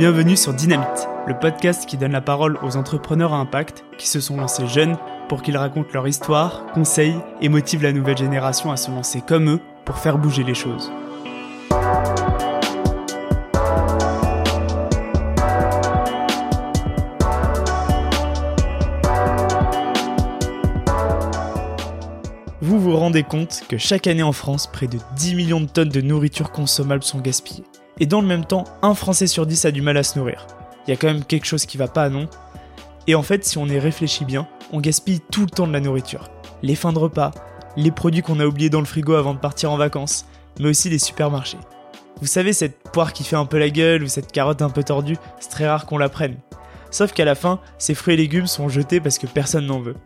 Bienvenue sur Dynamite, le podcast qui donne la parole aux entrepreneurs à impact qui se sont lancés jeunes pour qu'ils racontent leur histoire, conseillent et motivent la nouvelle génération à se lancer comme eux pour faire bouger les choses. Vous vous rendez compte que chaque année en France, près de 10 millions de tonnes de nourriture consommable sont gaspillées. Et dans le même temps, un Français sur 10 a du mal à se nourrir. Il y a quand même quelque chose qui va pas, non? Et en fait, si on y réfléchit bien, on gaspille tout le temps de la nourriture. Les fins de repas, les produits qu'on a oubliés dans le frigo avant de partir en vacances, mais aussi les supermarchés. Vous savez, cette poire qui fait un peu la gueule ou cette carotte un peu tordue, c'est très rare qu'on la prenne. Sauf qu'à la fin, ces fruits et légumes sont jetés parce que personne n'en veut.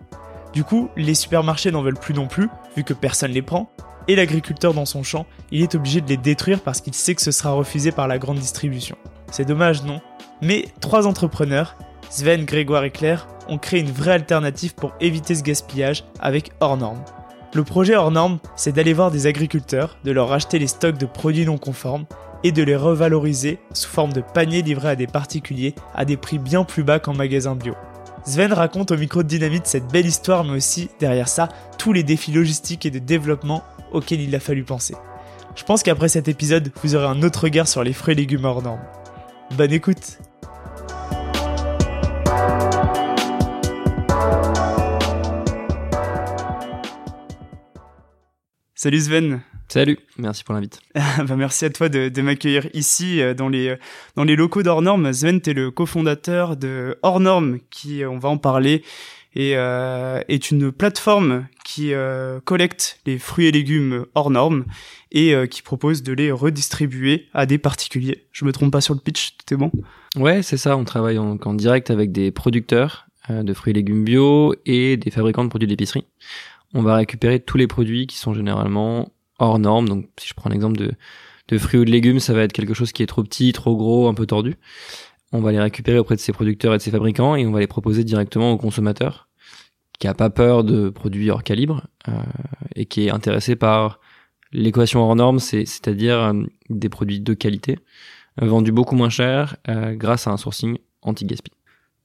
Du coup, les supermarchés n'en veulent plus non plus, vu que personne les prend, et l'agriculteur dans son champ, il est obligé de les détruire parce qu'il sait que ce sera refusé par la grande distribution. C'est dommage, non? Mais trois entrepreneurs, Sven, Grégoire et Claire, ont créé une vraie alternative pour éviter ce gaspillage avec hors. Le projet hors c'est d'aller voir des agriculteurs, de leur acheter les stocks de produits non conformes et de les revaloriser sous forme de paniers livrés à des particuliers à des prix bien plus bas qu'en magasin bio. Sven raconte au micro de Dynamite cette belle histoire, mais aussi, derrière ça, tous les défis logistiques et de développement auxquels il a fallu penser. Je pense qu'après cet épisode, vous aurez un autre regard sur les fruits et légumes hors normes. Bonne écoute Salut Sven Salut, merci pour l'invite. bah merci à toi de, de m'accueillir ici euh, dans les, dans les locaux d'Hors Normes. Sven, tu es le cofondateur de Hors Normes, qui, euh, on va en parler, et, euh, est une plateforme qui euh, collecte les fruits et légumes hors normes et euh, qui propose de les redistribuer à des particuliers. Je me trompe pas sur le pitch, tout est bon? Ouais, c'est ça, on travaille en, direct avec des producteurs de fruits et légumes bio et des fabricants de produits d'épicerie. On va récupérer tous les produits qui sont généralement hors normes. Donc, si je prends l'exemple de, fruits ou de légumes, ça va être quelque chose qui est trop petit, trop gros, un peu tordu. On va les récupérer auprès de ces producteurs et de ces fabricants et on va les proposer directement au consommateur qui a pas peur de produits hors calibre euh, et qui est intéressé par l'équation hors norme, c'est-à-dire euh, des produits de qualité euh, vendus beaucoup moins cher euh, grâce à un sourcing anti-gaspi.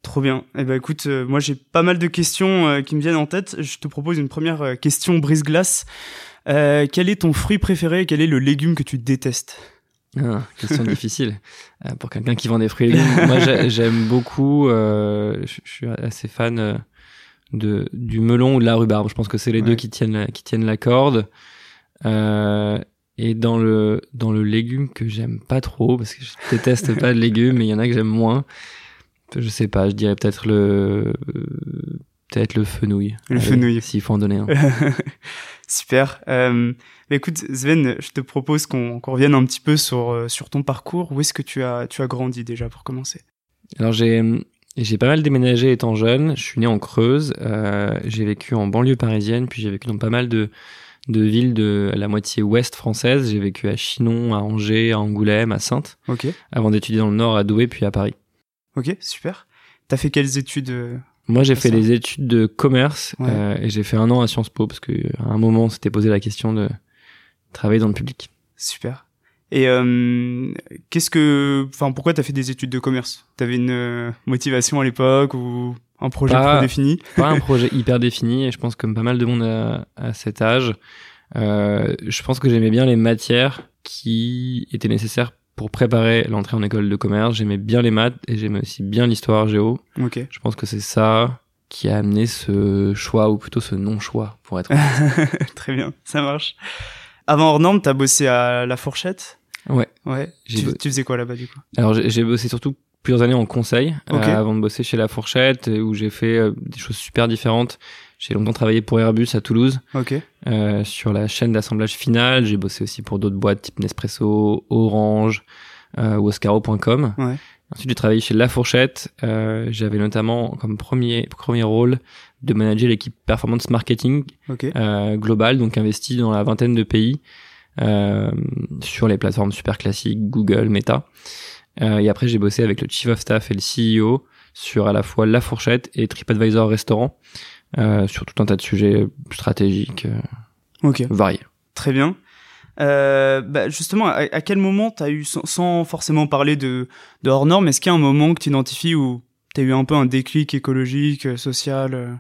Trop bien. Eh ben écoute, moi j'ai pas mal de questions euh, qui me viennent en tête. Je te propose une première question brise-glace. quel est ton fruit préféré et quel est le légume que tu détestes? Ah, question difficile pour quelqu'un qui vend des fruits et légumes. Moi j'aime beaucoup, je suis assez fan de du melon ou de la rhubarbe. Je pense que c'est les ouais. deux qui tiennent la, qui tiennent la corde. Euh, et dans le dans le légume que j'aime pas trop parce que je déteste pas de légumes, mais il y en a que j'aime moins. Je sais pas, je dirais peut-être le peut-être le fenouil. Le Allez, fenouil. S'il faut en donner un. Super. Euh, écoute, Sven, je te propose qu'on qu revienne un petit peu sur sur ton parcours. Où est-ce que tu as tu as grandi déjà pour commencer? Alors j'ai j'ai pas mal déménagé étant jeune. Je suis né en Creuse. Euh, j'ai vécu en banlieue parisienne, puis j'ai vécu dans pas mal de, de villes de la moitié ouest française. J'ai vécu à Chinon, à Angers, à Angoulême, à Saintes. Ok. Avant d'étudier dans le Nord, à Douai, puis à Paris. Ok, super. T'as fait quelles études euh, Moi, j'ai fait des études de commerce ouais. euh, et j'ai fait un an à Sciences Po parce que à un moment, on s'était posé la question de travailler dans le public. Super. Et euh, qu'est-ce que, enfin, pourquoi t'as fait des études de commerce? T'avais une euh, motivation à l'époque ou un projet pas, défini Pas un projet hyper défini. Et je pense comme pas mal de monde à, à cet âge, euh, je pense que j'aimais bien les matières qui étaient nécessaires pour préparer l'entrée en école de commerce. J'aimais bien les maths et j'aimais aussi bien l'histoire géo. Ok. Je pense que c'est ça qui a amené ce choix ou plutôt ce non-choix pour être. Très bien, ça marche. Avant hors norme, t'as bossé à la Fourchette? Ouais. Tu, bo... tu, faisais quoi là-bas du coup? Alors j'ai bossé surtout plusieurs années en conseil okay. euh, avant de bosser chez La Fourchette où j'ai fait euh, des choses super différentes. J'ai longtemps travaillé pour Airbus à Toulouse okay. euh, sur la chaîne d'assemblage final. J'ai bossé aussi pour d'autres boîtes type Nespresso, Orange euh, ou Oscaro.com. Ouais. Ensuite j'ai travaillé chez La Fourchette. Euh, J'avais notamment comme premier premier rôle de manager l'équipe performance marketing okay. Euh, globale, donc investi dans la vingtaine de pays. Euh, sur les plateformes super classiques, Google, Meta. Euh, et après, j'ai bossé avec le Chief of Staff et le CEO sur à la fois La Fourchette et TripAdvisor Restaurant, euh, sur tout un tas de sujets stratégiques okay. variés. Très bien. Euh, bah justement, à, quel moment t'as eu, sans, forcément parler de, de hors norme, est-ce qu'il y a un moment que tu identifies où t'as eu un peu un déclic écologique, social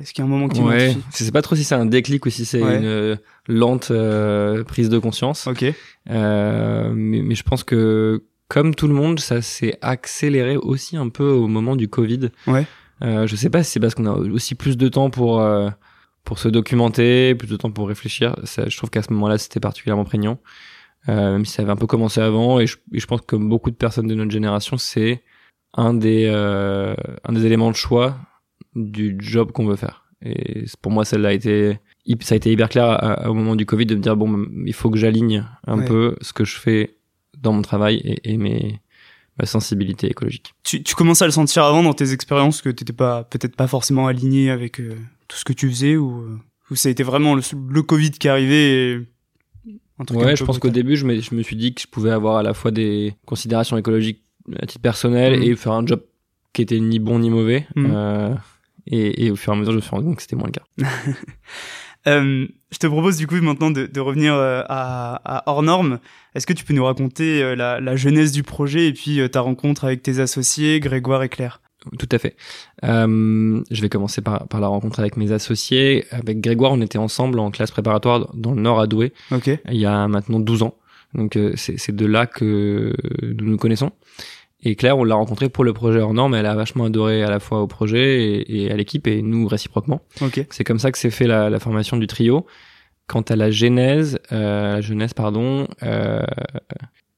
Est-ce qu'il y a un moment que tu ouais, Je sais pas trop si c'est un déclic ou si c'est une lente prise de conscience. Ok. mais, mais je pense que comme tout le monde, ça s'est accéléré aussi un peu au moment du Covid. Ouais. Euh, je sais pas si c'est parce qu'on a aussi plus de temps pour euh, pour se documenter, plus de temps pour réfléchir. Ça, je trouve qu'à ce moment-là, c'était particulièrement prégnant. Euh, même si ça avait un peu commencé avant, et je, je pense que comme beaucoup de personnes de notre génération, c'est un des euh, un des éléments de choix du job qu'on veut faire. Et pour moi, celle-là a été ça a été hyper clair au moment du Covid de me dire bon, il faut que j'aligne un peu ce que je fais dans mon travail et, et mes ma sensibilité écologique. Tu, tu commençais à le sentir avant dans tes expériences que t'étais pas peut-être pas forcément aligné avec euh, tout ce que tu faisais ou, euh, ou ça a été vraiment le, le Covid qui arrivait et ouais, je pense qu'au début, je me, je me suis dit que je pouvais avoir à la fois des considérations écologiques à titre personnel mmh. et faire un job qui était ni bon ni mauvais. Mmh. Euh, et, et, au fur et à mesure, je me suis rendu compte que c'était moins le cas. Euh, je te propose du coup maintenant de, de revenir euh, à, à, hors norme. Est-ce que tu peux nous raconter euh, la, la genèse du projet et puis ta rencontre avec tes associés Grégoire et Claire? Tout à fait. Euh, je vais commencer par, par la rencontre avec mes associés. Avec Grégoire, on était ensemble en classe préparatoire dans le Nord à Douai. Okay. Il y a maintenant 12 ans. Donc c'est de là que nous nous connaissons. Et Claire, on l'a rencontrée pour le projet hors norme. Elle a vachement adoré à la fois au projet et, et à l'équipe et nous réciproquement. Okay. C'est comme ça que s'est fait la, la, formation du trio. Quant à la genèse, euh, la jeunesse, pardon, euh,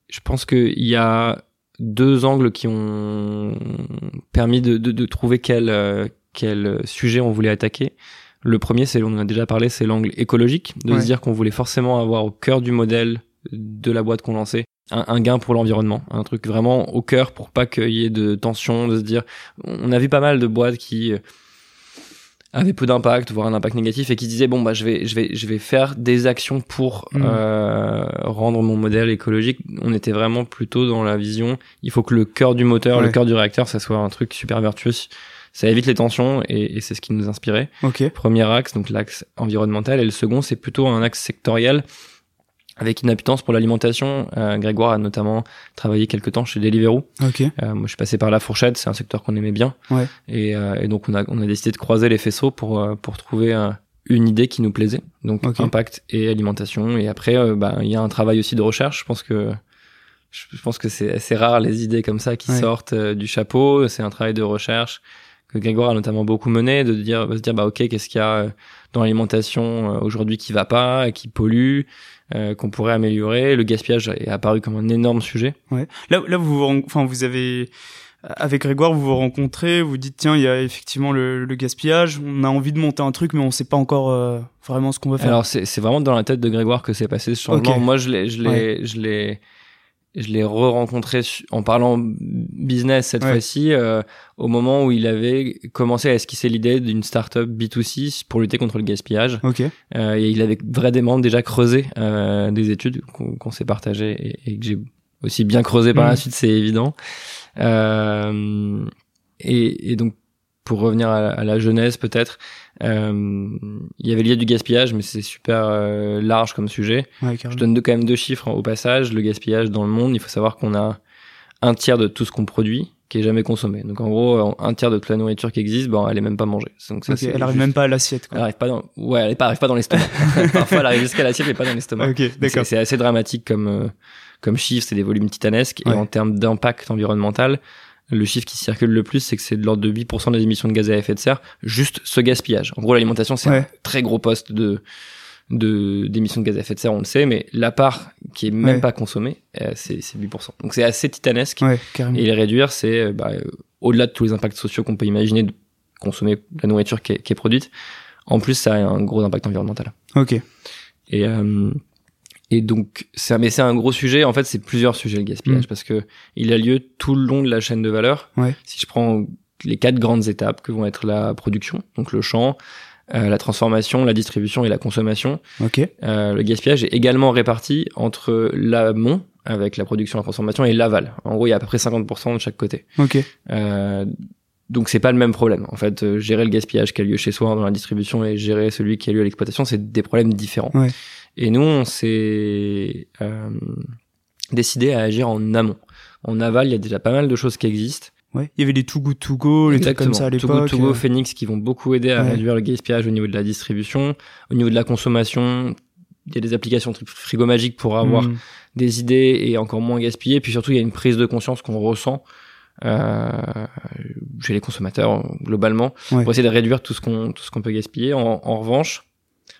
je pense qu'il y a deux angles qui ont permis de, de, de trouver quel, euh, quel sujet on voulait attaquer. Le premier, c'est, on en a déjà parlé, c'est l'angle écologique, de se dire qu'on voulait forcément avoir au cœur du modèle de la boîte qu'on lançait un, gain pour l'environnement, un truc vraiment au cœur pour pas qu'il y ait de tension, de se dire, on a vu pas mal de boîtes qui euh, avaient peu d'impact, voire un impact négatif, et qui disaient bon bah je vais je vais je vais faire des actions pour mmh. euh, rendre mon modèle écologique. On était vraiment plutôt dans la vision, il faut que le cœur du moteur, le cœur du réacteur, ça soit un truc super vertueux. Ça évite les tensions et, et c'est ce qui nous inspirait. Premier axe, donc l'axe environnemental, et le second c'est plutôt un axe sectoriel avec une appétence pour l'alimentation. Euh, Grégoire a notamment travaillé quelques temps chez Deliveroo. Okay. Euh, moi, je suis passé par la fourchette, c'est un secteur qu'on aimait bien. Ouais. Et, euh, et, donc, on a, on a décidé de croiser les faisceaux pour, euh, pour trouver une idée qui nous plaisait. Donc, impact et alimentation. Et après, euh, bah, il y a un travail aussi de recherche. Je pense que je pense que c'est assez rare les idées comme ça qui sortent du chapeau. C'est un travail de recherche que Grégoire a notamment beaucoup mené, de dire, de se dire, bah ok, qu'est-ce qu'il y a dans l'alimentation aujourd'hui qui va pas, qui pollue euh, qu'on pourrait améliorer. Le gaspillage est apparu comme un énorme sujet. Ouais. Là, là vous, enfin, vous avez avec Grégoire, vous vous rencontrez, vous dites tiens, il y a effectivement le, le, gaspillage, on a envie de monter un truc, mais on sait pas encore euh, vraiment ce qu'on va faire. Alors c'est vraiment dans la tête de Grégoire que c'est passé ce changement. Moi, je l'ai, je l'ai, je l'ai je l'ai re-rencontré en parlant business cette fois-ci euh, au moment où il avait commencé à esquisser l'idée d'une startup B2C pour lutter contre le gaspillage. Okay. Euh, et il avait vraiment déjà creusé euh, des études qu'on s'est partagées et, que j'ai aussi bien creusé par la mm. suite, c'est évident. Euh, et, et, donc pour revenir à, à la jeunesse peut-être, il y avait lié du gaspillage, mais c'est super euh, large comme sujet. je donne deux, quand même deux chiffres au passage. Le gaspillage dans le monde, il faut savoir qu'on a un tiers de tout ce qu'on produit qui est jamais consommé. Donc en gros, un tiers de toute la nourriture qui existe, bon, elle est même pas mangée. Donc ça, elle arrive même pas à l'assiette. Elle arrive pas dans, ouais, elle arrive pas dans l'estomac. Parfois, elle arrive jusqu'à l'assiette, mais pas dans l'estomac. d'accord. C'est assez dramatique comme euh, comme chiffre. C'est des volumes titanesques et en termes d'impact environnemental, le chiffre qui circule le plus, c'est que c'est de l'ordre de 8% des émissions de gaz à effet de serre, juste ce gaspillage. En gros, l'alimentation, c'est un très gros poste de de d'émissions de gaz à effet de serre, on le sait, mais la part qui est même pas consommée, euh, c'est 8%. Donc c'est assez titanesque. et les réduire, c'est euh, bah, euh, au-delà de tous les impacts sociaux qu'on peut imaginer de consommer la nourriture qui est, qui est, produite. En plus, ça a un gros impact environnemental. Ok. Et et donc, c'est mais c'est un gros sujet. En fait, c'est plusieurs sujets le gaspillage mm. parce que il a lieu tout le long de la chaîne de valeur. Ouais. Si je prends les quatre grandes étapes que vont être la production, donc le champ, euh, la transformation, la distribution et la consommation. Okay. Euh, le gaspillage est également réparti entre l'amont avec la production la transformation et l'aval. En gros, il y a à peu près 50% de chaque côté. Okay. Euh, donc c'est pas le même problème. En fait, euh, gérer le gaspillage qui a lieu chez soi dans la distribution et gérer celui qui a lieu à l'exploitation, c'est des problèmes différents. Ouais. Et nous, on s'est euh, décidé à agir en amont. En aval, il y a déjà pas mal de choses qui existent. Ouais. Il y avait les Too Good To Go, les trucs comme ça à l'époque. Too Good To Go, euh. Phoenix qui vont beaucoup aider à réduire le gaspillage au niveau de la distribution, au niveau de la consommation. Il y a des applications frigo magique pour avoir mm. des idées et encore moins gaspiller. Puis surtout, il y a une prise de conscience qu'on ressent euh, chez les consommateurs globalement pour essayer de réduire tout ce qu'on tout ce qu'on peut gaspiller. En, en, revanche,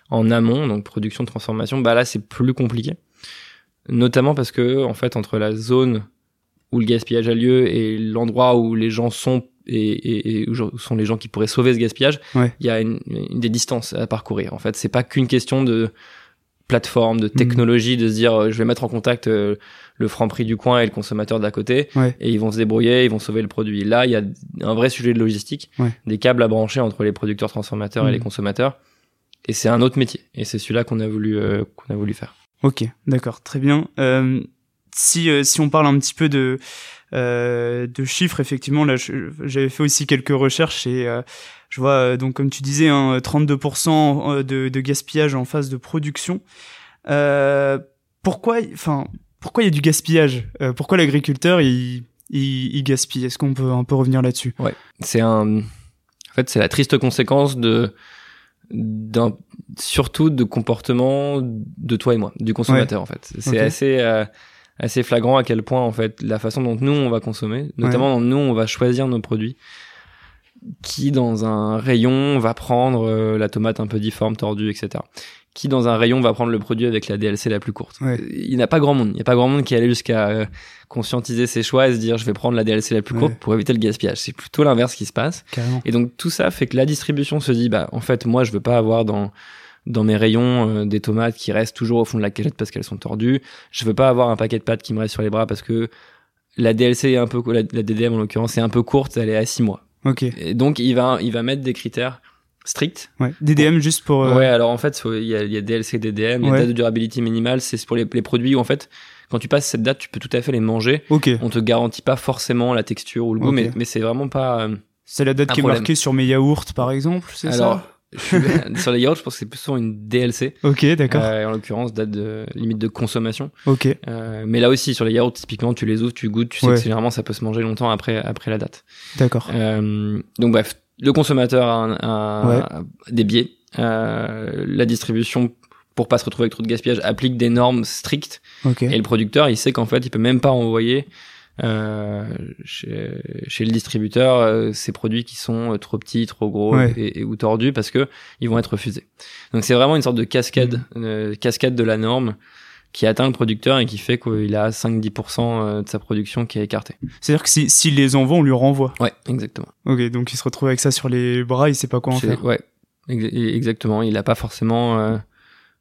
en amont, donc production, transformation, bah là c'est plus compliqué, notamment parce que en fait entre la zone où le gaspillage a lieu et l'endroit où les gens sont et, et, et, où sont les gens qui pourraient sauver ce gaspillage, il y a une, des distances à parcourir. En fait, c'est pas qu'une question de plateforme, de technologie, de se dire euh, je vais mettre en contact euh, le franc prix du coin et le consommateur d'à côté, et ils vont se débrouiller, ils vont sauver le produit. Là, il y a un vrai sujet de logistique, des câbles à brancher entre les producteurs transformateurs et les mm. consommateurs, et c'est un autre métier. Et c'est celui-là qu'on a voulu euh, qu'on a voulu faire. Ok, d'accord, très bien. Euh, si si on parle un petit peu de euh, de chiffres, effectivement, là, j'avais fait aussi quelques recherches et je vois donc comme tu disais, hein, 32% de, de gaspillage en phase de production. pourquoi, enfin, pourquoi il y a du gaspillage? Euh, Pourquoi l'agriculteur il, il, gaspille? Est-ce qu'on peut un peu revenir là-dessus? Ouais, c'est un. En fait, c'est la triste conséquence de surtout de comportement de toi et moi, du consommateur en fait. C'est assez euh, assez flagrant à quel point en fait la façon dont nous on va consommer, notamment nous on va choisir nos produits qui dans un rayon va prendre euh, la tomate un peu difforme, tordue, etc qui dans un rayon va prendre le produit avec la DLC la plus courte. Il n'y a pas grand monde. Il n'y a pas grand monde qui allait jusqu'à euh, conscientiser ses choix et se dire je vais prendre la DLC la plus courte pour éviter le gaspillage. C'est plutôt l'inverse qui se passe. Et donc tout ça fait que la distribution se dit bah en fait moi je veux pas avoir dans dans mes rayons euh, des tomates qui restent toujours au fond de la cagette parce qu'elles sont tordues. Je veux pas avoir un paquet de pâtes qui me reste sur les bras parce que la DLC est un peu la, la DDM en l'occurrence est un peu courte, elle est à 6 mois. Ok. Et donc il va il va mettre des critères strict. Ouais. DDM juste pour. Euh, ouais, alors en fait, il y a, y a DLC, DDM, il y a date de durabilité minimale, c'est pour les, les, produits où en fait, quand tu passes cette date, tu peux tout à fait les manger. Ok. On te garantit pas forcément la texture ou le goût, mais, mais c'est vraiment pas. Euh, c'est la date qui est marquée sur mes yaourts, par exemple, c'est ça? Sur les yaourts, je pense que c'est plus souvent une DLC. Ok, d'accord. Euh, en l'occurrence, date de limite de consommation. Ok. Euh, mais là aussi, sur les yaourts, typiquement, tu les ouvres, tu goûtes, tu sais que généralement ça peut se manger longtemps après après la date. D'accord. Euh, donc bref, le consommateur a, des biais. Euh, la distribution, pour pas se retrouver avec trop de gaspillage, applique des normes strictes. Et le producteur, il sait qu'en fait, il peut même pas envoyer euh, chez, chez, le distributeur euh, ces produits qui sont trop petits, trop gros et, ou tordus parce que ils vont être refusés. Donc c'est vraiment une sorte de cascade, mmh. cascade de la norme qui atteint le producteur et qui fait qu'il a 5-10% euh, de sa production qui est écartée. C'est-à-dire que s'il si, les envoie, on lui renvoie. Ouais, exactement. Ok, donc il se retrouve avec ça sur les bras, il sait pas quoi en faire. Ouais, exactement. Il a pas forcément, euh,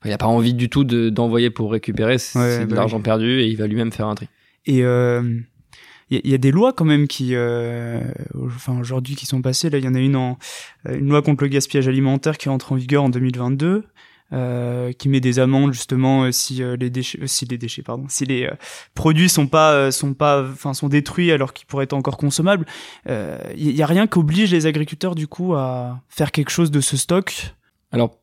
il a pas envie du tout d'envoyer pour récupérer. C'est de bah l'argent perdu et il va lui-même faire un tri. Et euh, il y, a des lois quand même qui, euh, enfin aujourd'hui qui sont passées. Là, il y en a une en une loi contre le gaspillage alimentaire qui entre en vigueur en 2022. Euh, qui met des amendes justement euh, si euh, les déchets, si les déchets pardon, si les produits sont pas sont pas, enfin sont détruits alors qu'ils pourraient être encore consommables. Il y, a rien qui oblige les agriculteurs du coup à faire quelque chose de ce stock? Alors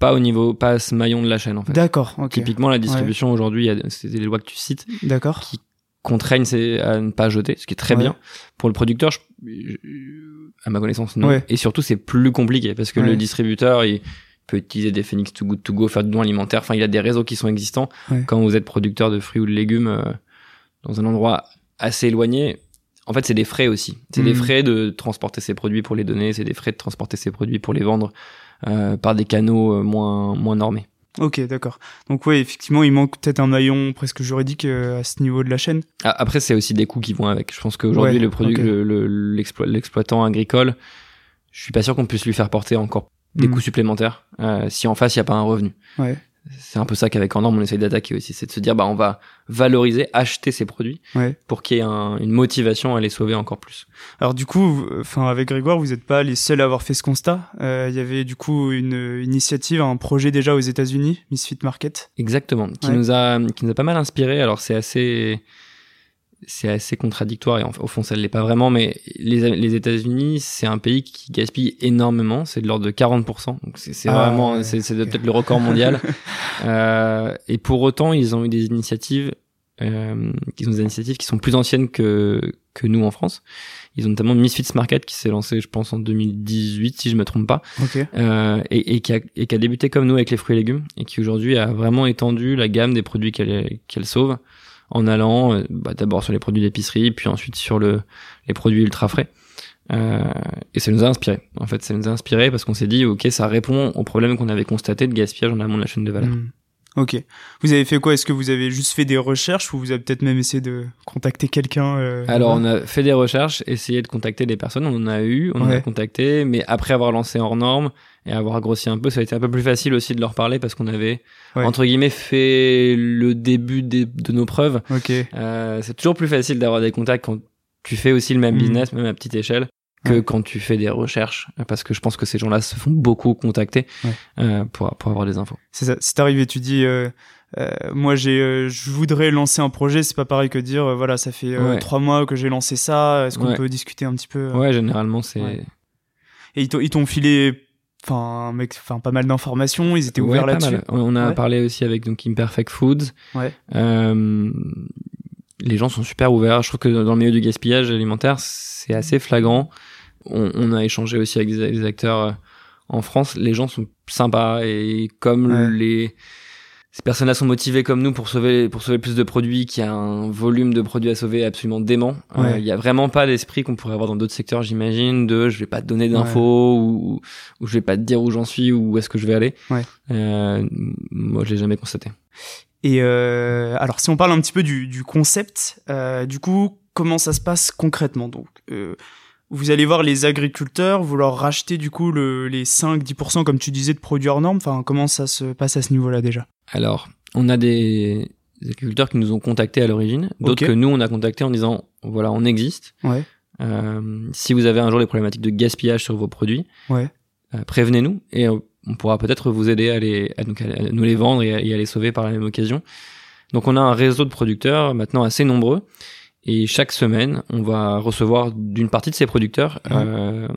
pas au niveau, pas à ce maillon de la chaîne en fait. D'accord. Typiquement la distribution aujourd'hui, c'est des lois que tu cites. D'accord. Qui contraignent à ne pas jeter, ce qui est très bien. Pour le producteur, à ma connaissance, non. Et surtout, c'est plus compliqué parce que le distributeur, il, peut utiliser des Phoenix to Good to Go, faire du don alimentaire. Enfin, il y a des réseaux qui sont existants. Quand vous êtes producteur de fruits ou de légumes euh, dans un endroit assez éloigné, en fait, c'est des frais aussi. C'est des hmm. frais de transporter ces produits pour les donner, c'est des frais de transporter ces produits pour les vendre euh, par des canaux euh, moins moins normés. Ok, d'accord. Donc oui, effectivement, il manque peut-être un maillon presque juridique à ce niveau de la chaîne. Ah, après, c'est aussi des coûts qui vont avec. Je pense qu'aujourd'hui, le produit, l'exploitant agricole, je suis pas sûr qu'on puisse lui faire porter encore des hmm. coûts supplémentaires euh, si en face il n'y a pas un revenu. Ouais. C'est un peu ça qu'avec Enorme on essaye d'attaquer aussi, c'est de se dire bah on va valoriser, acheter ces produits ouais. pour qu'il y ait un, une motivation à les sauver encore plus. Alors du coup, enfin avec Grégoire, vous n'êtes pas les seuls à avoir fait ce constat. Euh, il y avait du coup une initiative, un projet déjà aux États-Unis, Misfit Market. Exactement, qui nous a qui nous a pas mal inspiré. Alors c'est assez c'est assez contradictoire et au fond ça ne l'est pas vraiment mais les, les États-Unis c'est un pays qui gaspille énormément c'est de l'ordre de 40% donc c'est Ah, vraiment ouais, c'est peut-être le record mondial. Euh, et pour autant ils ont eu des initiatives euh, ils ont des initiatives qui sont plus anciennes que que nous en France. Ils ont notamment Misfits Market qui s'est lancé je pense en 2018 si je me trompe pas. Euh, et, et, qui a, et qui a débuté comme nous avec les fruits et légumes et qui aujourd'hui a vraiment étendu la gamme des produits qu'elle qu'elle sauve en allant euh, bah, d'abord sur les produits d'épicerie puis ensuite sur le les produits ultra frais. Euh, et ça nous a inspiré en fait ça nous a inspiré parce qu'on s'est dit ok ça répond au problème qu'on avait constaté de gaspillage en amont de la chaîne de valeur. Hmm. Ok. Vous avez fait quoi? Est-ce que vous avez juste fait des recherches ou vous avez peut-être même essayé de contacter quelqu'un euh, Alors on a fait des recherches, essayé de contacter des personnes, on en a eu, on en a contacté, mais après avoir lancé hors norme et avoir grossi un peu, ça a été un peu plus facile aussi de leur parler parce qu'on avait Ouais. entre guillemets fait le début des- de nos preuves. Ok. Euh, c'est toujours plus facile d'avoir des contacts quand tu fais aussi le même Mhm. business, même à petite échelle, que Ouais. quand tu fais des recherches, parce que je pense que ces gens-là se font beaucoup contacter Ouais. euh, pour pour avoir des infos. C'est ça. C'est arrivé. Tu dis, euh, euh, moi j'ai, euh, je voudrais lancer un projet. C'est pas pareil que dire, euh, voilà, ça fait euh, Ouais. trois mois que j'ai lancé ça. Est-ce qu'on peut discuter un petit peu Ouais, généralement c'est. Et ils t'ont, ils t'ont filé, enfin, mec, enfin, pas mal d'informations. Ils étaient ouverts là-dessus. On a Ouais. parlé aussi avec donc Imperfect Foods. Ouais. Euh, les gens sont super ouverts. Je trouve que dans le milieu du gaspillage alimentaire, c'est assez flagrant. On, on a échangé aussi avec des, acteurs euh, en France. Les gens sont sympas et comme Ouais. les ces personnes-là sont motivées comme nous pour sauver pour sauver plus de produits, qu'il y a un volume de produits à sauver absolument dément. Euh, Ouais. Il y a vraiment pas l'esprit qu'on pourrait avoir dans d'autres secteurs, j'imagine, de je vais pas te donner d'infos ou, ou je vais pas te dire où j'en suis ou où est-ce que je vais aller. Ouais. Euh, moi, je l'ai jamais constaté. Et euh, alors, si on parle un petit peu du, du concept, euh, du coup, comment ça se passe concrètement? Donc, euh, vous allez voir les agriculteurs, vous leur rachetez du coup le, les 5-10% comme tu disais de produits hors normes. Enfin, comment ça se passe à ce niveau-là déjà? Alors, on a des agriculteurs qui nous ont contactés à l'origine, d'autres que nous on a contactés en disant voilà on existe. Ouais. Euh, si vous avez un jour des problématiques de gaspillage sur vos produits, Ouais. euh, prévenez-nous et euh, on pourra peut-être vous aider à, les, à, donc, à nous les vendre et à, et à les sauver par la même occasion. Donc on a un réseau de producteurs maintenant assez nombreux et chaque semaine on va recevoir d'une partie de ces producteurs euh,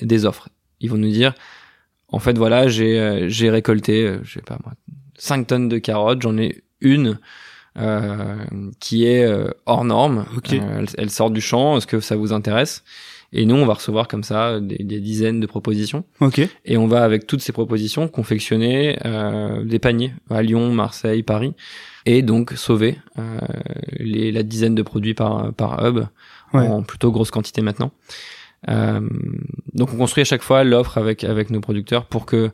des offres. Ils vont nous dire en fait voilà j'ai euh, j'ai récolté euh, je sais pas moi 5 tonnes de carottes, j'en ai une euh, qui est hors norme. Ok. Euh, elle, elle sort du champ. Est-ce que ça vous intéresse? Et nous, on va recevoir comme ça des, des dizaines de propositions. Et on va, avec toutes ces propositions, confectionner euh, des paniers à Lyon, Marseille, Paris. Et donc sauver euh, les, la dizaine de produits par, par hub Ouais. en plutôt grosse quantité maintenant. Euh, donc on construit à chaque fois l'offre avec, avec nos producteurs pour que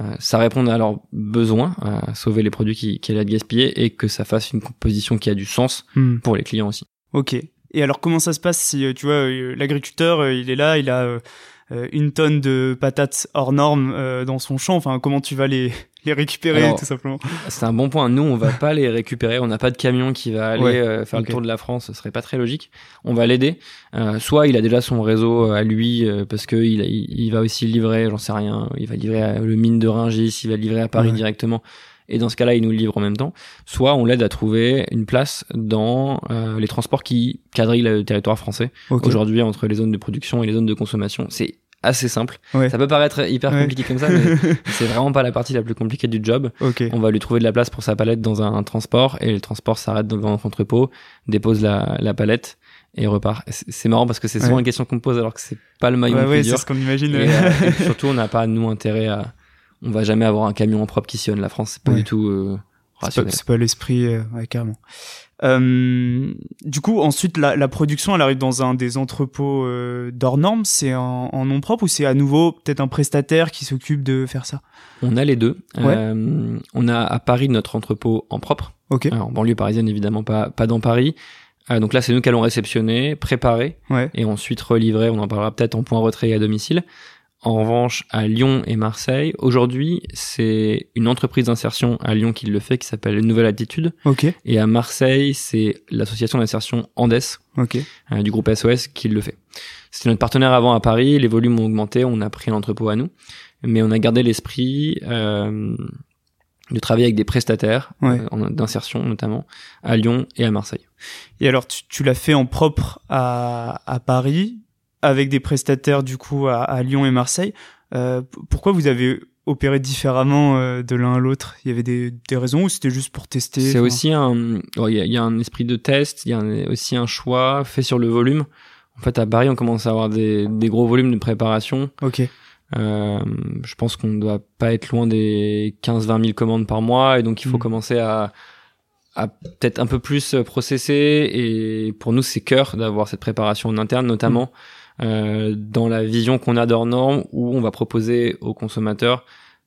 euh, ça réponde à leurs besoins, à sauver les produits qui, qui allaient être gaspillés et que ça fasse une composition qui a du sens Hmm. pour les clients aussi. Ok. Et alors, comment ça se passe si, euh, tu vois, euh, l'agriculteur, euh, il est là, il a une tonne de patates hors normes dans son champ. Enfin, comment tu vas les, les récupérer, Alors, tout simplement C'est un bon point. Nous, on va pas les récupérer. On n'a pas de camion qui va aller Ouais, euh, faire le tour de la France. Ce serait pas très logique. On va l'aider. Euh, soit il a déjà son réseau à lui euh, parce que il, il, il va aussi livrer. J'en sais rien. Il va livrer à le mine de Rungis. Il va livrer à Paris Ouais. directement. Et dans ce cas-là, il nous le livre en même temps. Soit on l'aide à trouver une place dans euh, les transports qui quadrillent le territoire français. Ok. Aujourd'hui, entre les zones de production et les zones de consommation, c'est assez simple. Ouais. Ça peut paraître hyper Ouais. compliqué comme ça, mais c'est vraiment pas la partie la plus compliquée du job. ok. On va lui trouver de la place pour sa palette dans un, un transport et le transport s'arrête devant notre entrepôt, dépose la, la palette et repart. C'est c'est marrant parce que c'est souvent Ouais. une question qu'on me pose alors que c'est pas le maillon Ouais, le ouais, plus c'est dur. ce qu'on imagine. Et, euh, et surtout, on n'a pas nous intérêt à. On va jamais avoir un camion en propre qui sillonne la France. C'est pas Ouais. du tout euh, pas, rationnel. c'est pas l'esprit, euh, ouais, carrément. Euh, du coup, ensuite, la, la production, elle arrive dans un des entrepôts euh, d'hors normes. C'est en, en nom propre ou c'est à nouveau peut-être un prestataire qui s'occupe de faire ça? On a les deux. Ouais. Euh, on a à Paris notre entrepôt en propre. Ok. Alors, en banlieue parisienne, évidemment, pas, pas dans Paris. Euh, donc là, c'est nous qui allons réceptionner, préparer Ouais. et ensuite relivrer. On en parlera peut-être en point retrait et à domicile. En revanche, à Lyon et Marseille, aujourd'hui, c'est une entreprise d'insertion à Lyon qui le fait, qui s'appelle Nouvelle Attitude. Ok. Et à Marseille, c'est l'association d'insertion Andes Ok. euh, du groupe SOS qui le fait. C'était notre partenaire avant à Paris, les volumes ont augmenté, on a pris l'entrepôt à nous, mais on a gardé l'esprit euh, de travailler avec des prestataires Ouais. euh, d'insertion notamment à Lyon et à Marseille. Et alors, tu, tu l'as fait en propre à, à Paris, avec des prestataires du coup à, à Lyon et Marseille. Euh, pourquoi vous avez opéré différemment euh, de l'un à l'autre? Il y avait des, des raisons ou c'était juste pour tester? C'est aussi un, oh, il y, a, il y a un esprit de test, il y a un- aussi un choix fait sur le volume. En fait, à Paris, on commence à avoir des, des gros volumes de préparation. Ok. Euh, je pense qu'on ne doit pas être loin des 15-20 000 commandes par mois, et donc il faut Mm. commencer à, à peut-être un peu plus processer. Et pour nous, c'est cœur d'avoir cette préparation en interne, notamment euh, dans la vision qu'on a d'hors norme, où on va proposer aux consommateurs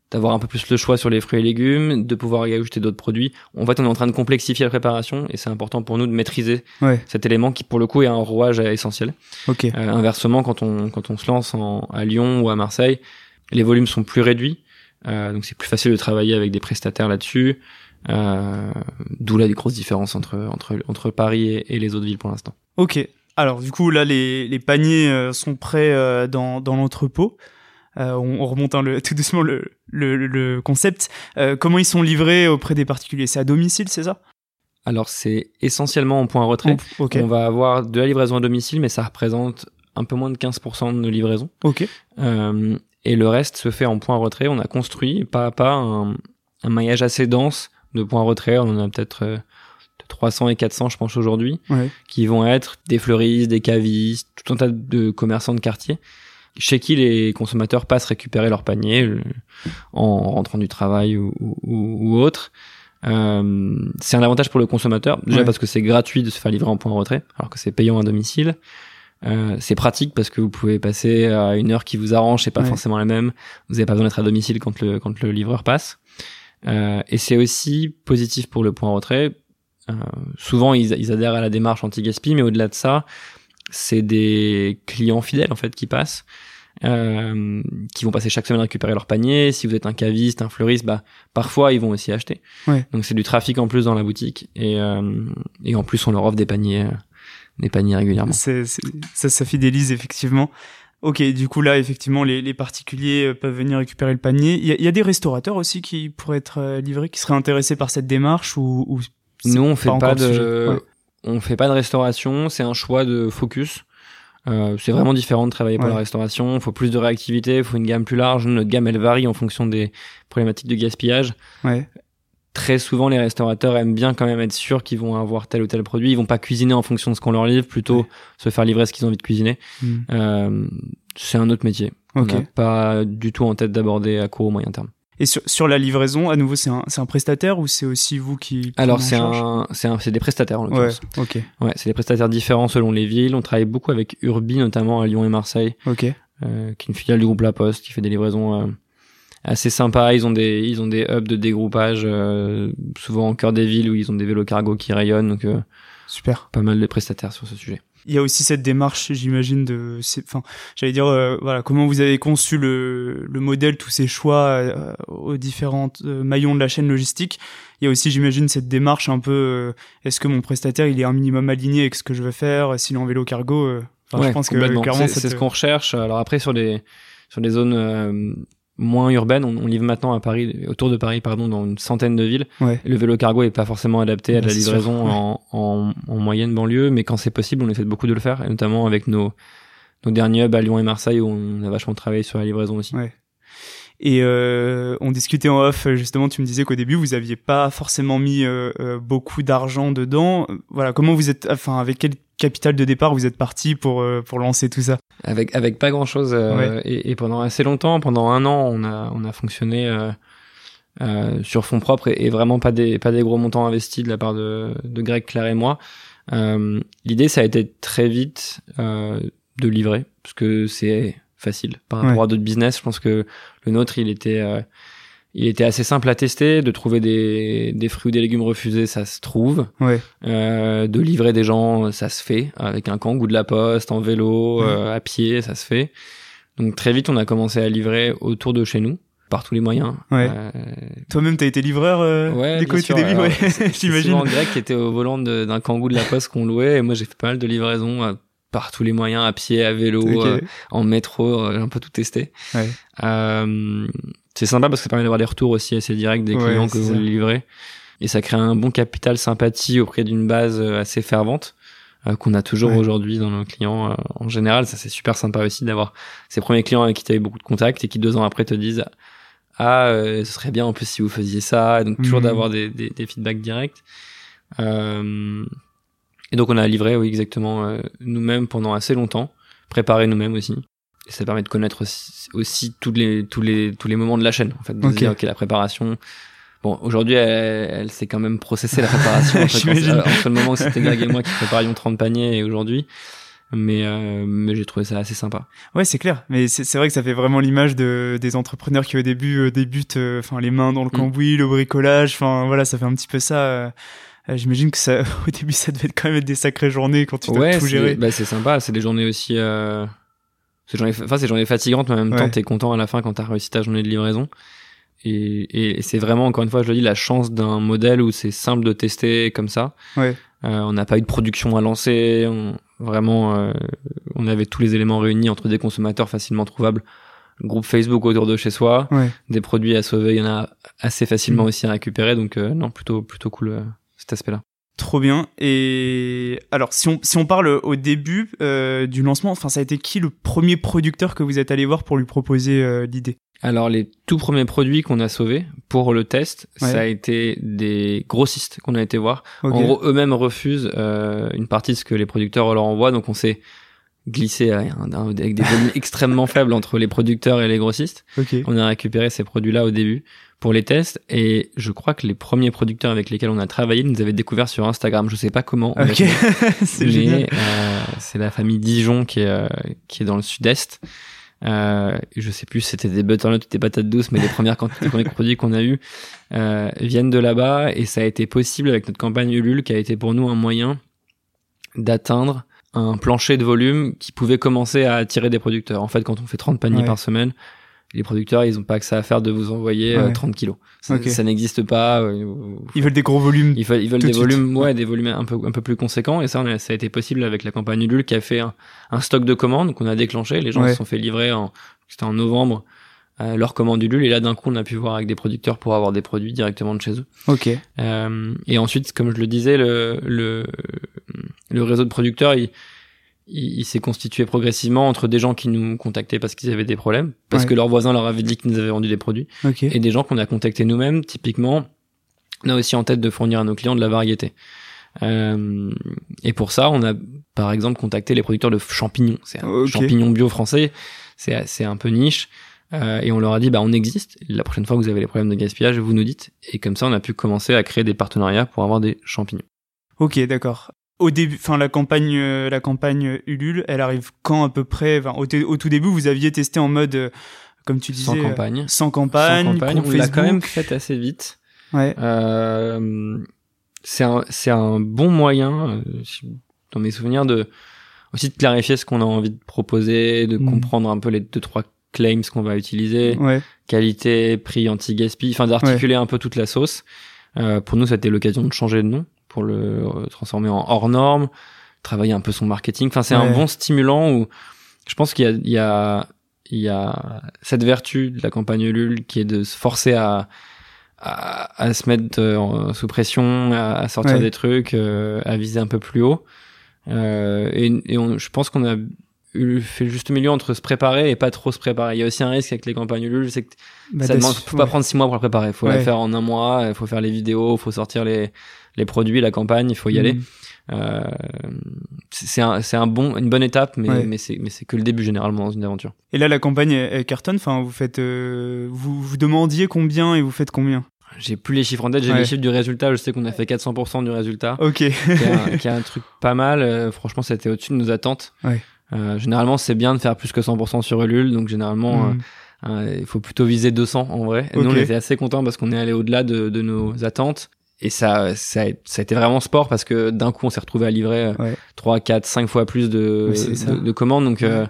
d'avoir un peu plus le choix sur les fruits et légumes, de pouvoir y ajouter d'autres produits. En fait, on est en train de complexifier la préparation, et c'est important pour nous de maîtriser Ouais. cet élément qui, pour le coup, est un rouage essentiel. Ok. Euh, inversement, quand on quand on se lance en, à Lyon ou à Marseille, les volumes sont plus réduits, euh, donc c'est plus facile de travailler avec des prestataires là-dessus. Euh, D'où la grosse différence entre entre entre Paris et, et les autres villes pour l'instant. Ok. Alors du coup là les, les paniers euh, sont prêts euh, dans, dans l'entrepôt. Euh, on, on remonte hein, le, tout doucement le, le, le concept. Euh, comment ils sont livrés auprès des particuliers? C'est à domicile, c'est ça? Alors c'est essentiellement en point retrait. Ok. On va avoir de la livraison à domicile, mais ça représente un peu moins de 15% de nos livraisons. Ok. Euh, et le reste se fait en point retrait. On a construit pas à pas un, un maillage assez dense de points retrait. On en a peut-être 300 et 400, je pense, aujourd'hui, Ouais. qui vont être des fleuristes, des cavistes, tout un tas de commerçants de quartier, chez qui les consommateurs passent récupérer leur panier euh, en rentrant du travail ou, ou, ou autre. Euh, c'est un avantage pour le consommateur, déjà Ouais. parce que c'est gratuit de se faire livrer en point retrait, alors que c'est payant à domicile. Euh, c'est pratique parce que vous pouvez passer à une heure qui vous arrange, c'est pas Ouais. forcément la même. Vous n'avez pas besoin d'être à domicile quand le quand le livreur passe. Euh, et c'est aussi positif pour le point retrait. Euh, souvent ils, ils adhèrent à la démarche anti-gaspi, mais au-delà de ça, c'est des clients fidèles en fait qui passent, euh, qui vont passer chaque semaine récupérer leur panier. Si vous êtes un caviste, un fleuriste, bah parfois ils vont aussi acheter. Ouais. Donc c'est du trafic en plus dans la boutique et euh, et en plus on leur offre des paniers euh, des paniers régulièrement. C'est, c'est- ça, ça fidélise effectivement. Ok, du coup là, effectivement, les, les particuliers euh, peuvent venir récupérer le panier. Il y y a des restaurateurs aussi qui pourraient être livrés, qui seraient intéressés par cette démarche ou, ou Nous, on fait pas, de, Ouais. on fait pas de restauration. C'est un choix de focus. Euh, c'est vraiment différent de travailler pour Ouais. la restauration. Il faut plus de réactivité, il faut une gamme plus large. Notre gamme, elle varie en fonction des problématiques de gaspillage. Ouais. Très souvent, les restaurateurs aiment bien quand même être sûrs qu'ils vont avoir tel ou tel produit. Ils vont pas cuisiner en fonction de ce qu'on leur livre, plutôt Ouais. se faire livrer ce qu'ils ont envie de cuisiner. Hmm. Euh, c'est un autre métier. Ok. On n'a pas du tout en tête d'aborder à court ou moyen terme. Et sur, sur la livraison, à nouveau, c'est un, c'est un prestataire ou c'est aussi vous qui Alors, prenez c'est un, c'est un, c'est des prestataires en Ouais. l'occurrence. Ok. Ouais, c'est des prestataires différents selon les villes. On travaille beaucoup avec Urbi, notamment à Lyon et Marseille, Ok. euh, qui est une filiale du groupe La Poste, qui fait des livraisons euh, assez sympas. Ils ont des, ils ont des hubs de dégroupage, euh, souvent en cœur des villes où ils ont des vélos cargo qui rayonnent. Donc, euh, Super. pas mal de prestataires sur ce sujet. Il y a aussi cette démarche, j'imagine, de, enfin, j'allais dire, euh, voilà, comment vous avez conçu le, le modèle, tous ces choix euh, aux différents euh, maillons de la chaîne logistique. Il y a aussi, j'imagine, cette démarche un peu, euh, est-ce que mon prestataire, il est un minimum aligné avec ce que je veux faire, s'il est en vélo cargo. euh, enfin, Ouais, je pense que clairement, c'est, cette- ce qu'on recherche. Alors après, sur les, sur les zones euh, moins urbaines, on, on livre maintenant à Paris, autour de Paris, pardon, dans une centaine de villes. Ouais. Le vélo cargo est pas forcément adapté à de Ouais, la sûr, livraison ouais. en, en, en moyenne banlieue, mais quand c'est possible, on essaie beaucoup de le faire, et notamment avec nos, nos derniers hubs à Lyon et Marseille où on a vachement travaillé sur la livraison aussi. Ouais. Et euh, on discutait en off, justement, tu me disais qu'au début, vous aviez pas forcément mis euh, euh, beaucoup d'argent dedans. Voilà, comment vous êtes, enfin, avec quel capital de départ vous êtes parti pour euh, pour lancer tout ça Avec avec pas grand chose et, et pendant assez longtemps, pendant un an, on a on a fonctionné euh, euh, sur fonds propres et, et vraiment pas des pas des gros montants investis de la part de de Greg Claire et moi. Euh, L'idée, ça a été très vite euh, de livrer parce que c'est facile par rapport Ouais. à d'autres business. Je pense que le nôtre, il était euh, il était assez simple à tester, de trouver des, des fruits ou des légumes refusés, ça se trouve. Ouais. Euh, de livrer des gens, ça se fait avec un kangou de la poste, en vélo, Ouais. euh, à pied, ça se fait. Donc très vite, on a commencé à livrer autour de chez nous, par tous les moyens. Ouais. Euh, Toi-même, t'as été livreur euh, ouais, sûr, tout début, ouais, j'imagine. souvent Greg qui était au volant d'un kangou de la poste qu'on louait, et moi j'ai fait pas mal de livraisons euh, par tous les moyens, à pied, à vélo, Ok. euh, en métro, j'ai un peu tout testé. Ouais. Euh, c'est sympa parce que ça permet d'avoir des retours aussi assez directs des Ouais, clients que vous ça. livrez. et ça crée un bon capital sympathie auprès d'une base assez fervente qu'on a toujours aujourd'hui dans nos clients en général. Ça c'est super sympa aussi d'avoir ces premiers clients avec qui tu as eu beaucoup de contacts et qui deux ans après te disent ah ce serait bien en plus si vous faisiez ça. Donc toujours mmh. d'avoir des, des, des, feedbacks directs. Euh, et donc on a livré, oui, exactement, euh, nous-mêmes pendant assez longtemps, préparé nous-mêmes aussi. Et ça permet de connaître aussi, tous les tous les tous les moments de la chaîne, en fait, de dire ok la préparation. Bon, aujourd'hui, elle, elle s'est quand même processée la préparation en fait, entre le moment où c'était Greg et moi qui préparions 30 paniers et aujourd'hui. Mais euh, mais j'ai trouvé ça assez sympa. Ouais, c'est clair. Mais c'est vrai que ça fait vraiment l'image de des entrepreneurs qui au début euh, débutent, euh, enfin les mains dans le mm. cambouis, le bricolage. Enfin voilà, ça fait un petit peu ça euh, j'imagine que ça, au début, ça devait quand même être des sacrées journées quand tu dois tout gérer. Bah, c'est sympa. C'est des journées aussi, c'est journées, enfin, c'est journées fatigantes, mais en même temps, t'es content à la fin quand t'as réussi ta journée de livraison. Et, et c'est vraiment, encore une fois, je le dis, la chance d'un modèle où c'est simple de tester comme ça. Ouais. Euh, on n'a pas eu de production à lancer. On, vraiment, euh, on avait tous les éléments réunis entre des consommateurs facilement trouvables groupe Facebook autour de chez soi, ouais. des produits à sauver, il y en a assez facilement mm. aussi à récupérer, donc euh, non, plutôt plutôt cool. Euh cet aspect-là. Trop bien. Et alors, si on, si on parle au début euh, du lancement, enfin, ça a été qui le premier producteur que vous êtes allé voir pour lui proposer euh, l'idée? Alors, les tout premiers produits qu'on a sauvés pour le test, ça a été des grossistes qu'on a été voir. En gros, eux-mêmes refusent euh, une partie de ce que les producteurs leur envoient, donc on s'est glissé avec des volumes extrêmement faibles entre les producteurs et les grossistes. On a récupéré ces produits-là au début pour les tests et je crois que les premiers producteurs avec lesquels on a travaillé nous avaient découvert sur Instagram. Je sais pas comment. Ok, c'est génial. Euh, c'est la famille Dijon qui est euh, qui est dans le sud-est. Euh, je sais plus si c'était des butternuts ou des patates douces, mais les premières quantités, les premiers produits qu'on a eu euh, viennent de là-bas et ça a été possible avec notre campagne Ulule qui a été pour nous un moyen d'atteindre un plancher de volume qui pouvait commencer à attirer des producteurs. En fait, quand on fait 30 paniers par semaine, les producteurs, ils ont pas que ça à faire de vous envoyer 30 euh, kilos. Ça, n'existe pas. Euh, ils veulent des gros volumes. Ils veulent, ils veulent des volumes, ouais, des volumes un peu, un peu plus conséquents. Et ça, ça a été possible avec la campagne Ulule qui a fait un, stock de commandes qu'on a déclenché. Les gens se sont fait livrer en, c'était en novembre, euh, leur commande Ulule. Et là, d'un coup, on a pu voir avec des producteurs pour avoir des produits directement de chez eux. Ok. Euh, et ensuite, comme je le disais, le, le, le réseau de producteurs, il, il, s'est constitué progressivement entre des gens qui nous contactaient parce qu'ils avaient des problèmes, parce que leurs voisins leur avaient dit qu'ils nous avaient vendu des produits, et des gens qu'on a contactés nous-mêmes. Typiquement, on a aussi en tête de fournir à nos clients de la variété. Euh, et pour ça, on a par exemple contacté les producteurs de champignons. C'est un champignon bio français, c'est c'est un peu niche. Euh, et on leur a dit bah on existe. La prochaine fois que vous avez les problèmes de gaspillage, vous nous dites. Et comme ça, on a pu commencer à créer des partenariats pour avoir des champignons. Ok, d'accord au début, enfin la campagne, euh, la campagne Ulule, elle arrive quand à peu près au, tout début, vous aviez testé en mode, euh, comme tu disais, sans campagne, sans campagne, sans campagne. on l'a quand même fait assez vite. Ouais. Euh, c'est un, c'est un bon moyen, dans mes souvenirs, de aussi de clarifier ce qu'on a envie de proposer, de mm. comprendre un peu les deux trois claims qu'on va utiliser, ouais. qualité, prix, anti-gaspi, enfin d'articuler un peu toute la sauce. Euh, pour nous, c'était l'occasion de changer de nom pour le transformer en hors norme, travailler un peu son marketing. Enfin, c'est un bon stimulant où je pense qu'il y a, il y a, il y a cette vertu de la campagne Ulule qui est de se forcer à, à, à se mettre euh, sous pression, à, sortir des trucs, euh, à viser un peu plus haut. Euh, et, et on, je pense qu'on a fait le juste milieu entre se préparer et pas trop se préparer. Il y a aussi un risque avec les campagnes Ulule, c'est que bah, ça demande, faut pas prendre six mois pour la préparer. Faut la faire en un mois, il faut faire les vidéos, faut sortir les, les produits, la campagne, il faut y mm. aller. Euh, c'est un, un bon, une bonne étape, mais, c'est, mais c'est que le début généralement dans une aventure. Et là, la campagne est cartonne. Enfin, vous faites, euh, vous, vous demandiez combien et vous faites combien? J'ai plus les chiffres en tête, j'ai les chiffres du résultat. Je sais qu'on a fait 400% du résultat. Ok. qui, est un, un, truc pas mal. Euh, franchement, c'était au-dessus de nos attentes. Ouais. Euh, généralement, c'est bien de faire plus que 100% sur Ulule. Donc, généralement, mm. il faut plutôt viser 200 en vrai. Et Nous, on était assez contents parce qu'on est allé au-delà de, de, nos attentes et ça, ça, ça a été vraiment sport parce que d'un coup on s'est retrouvé à livrer euh, trois, 3, 4, 5 fois plus de, de, commandes. Donc euh,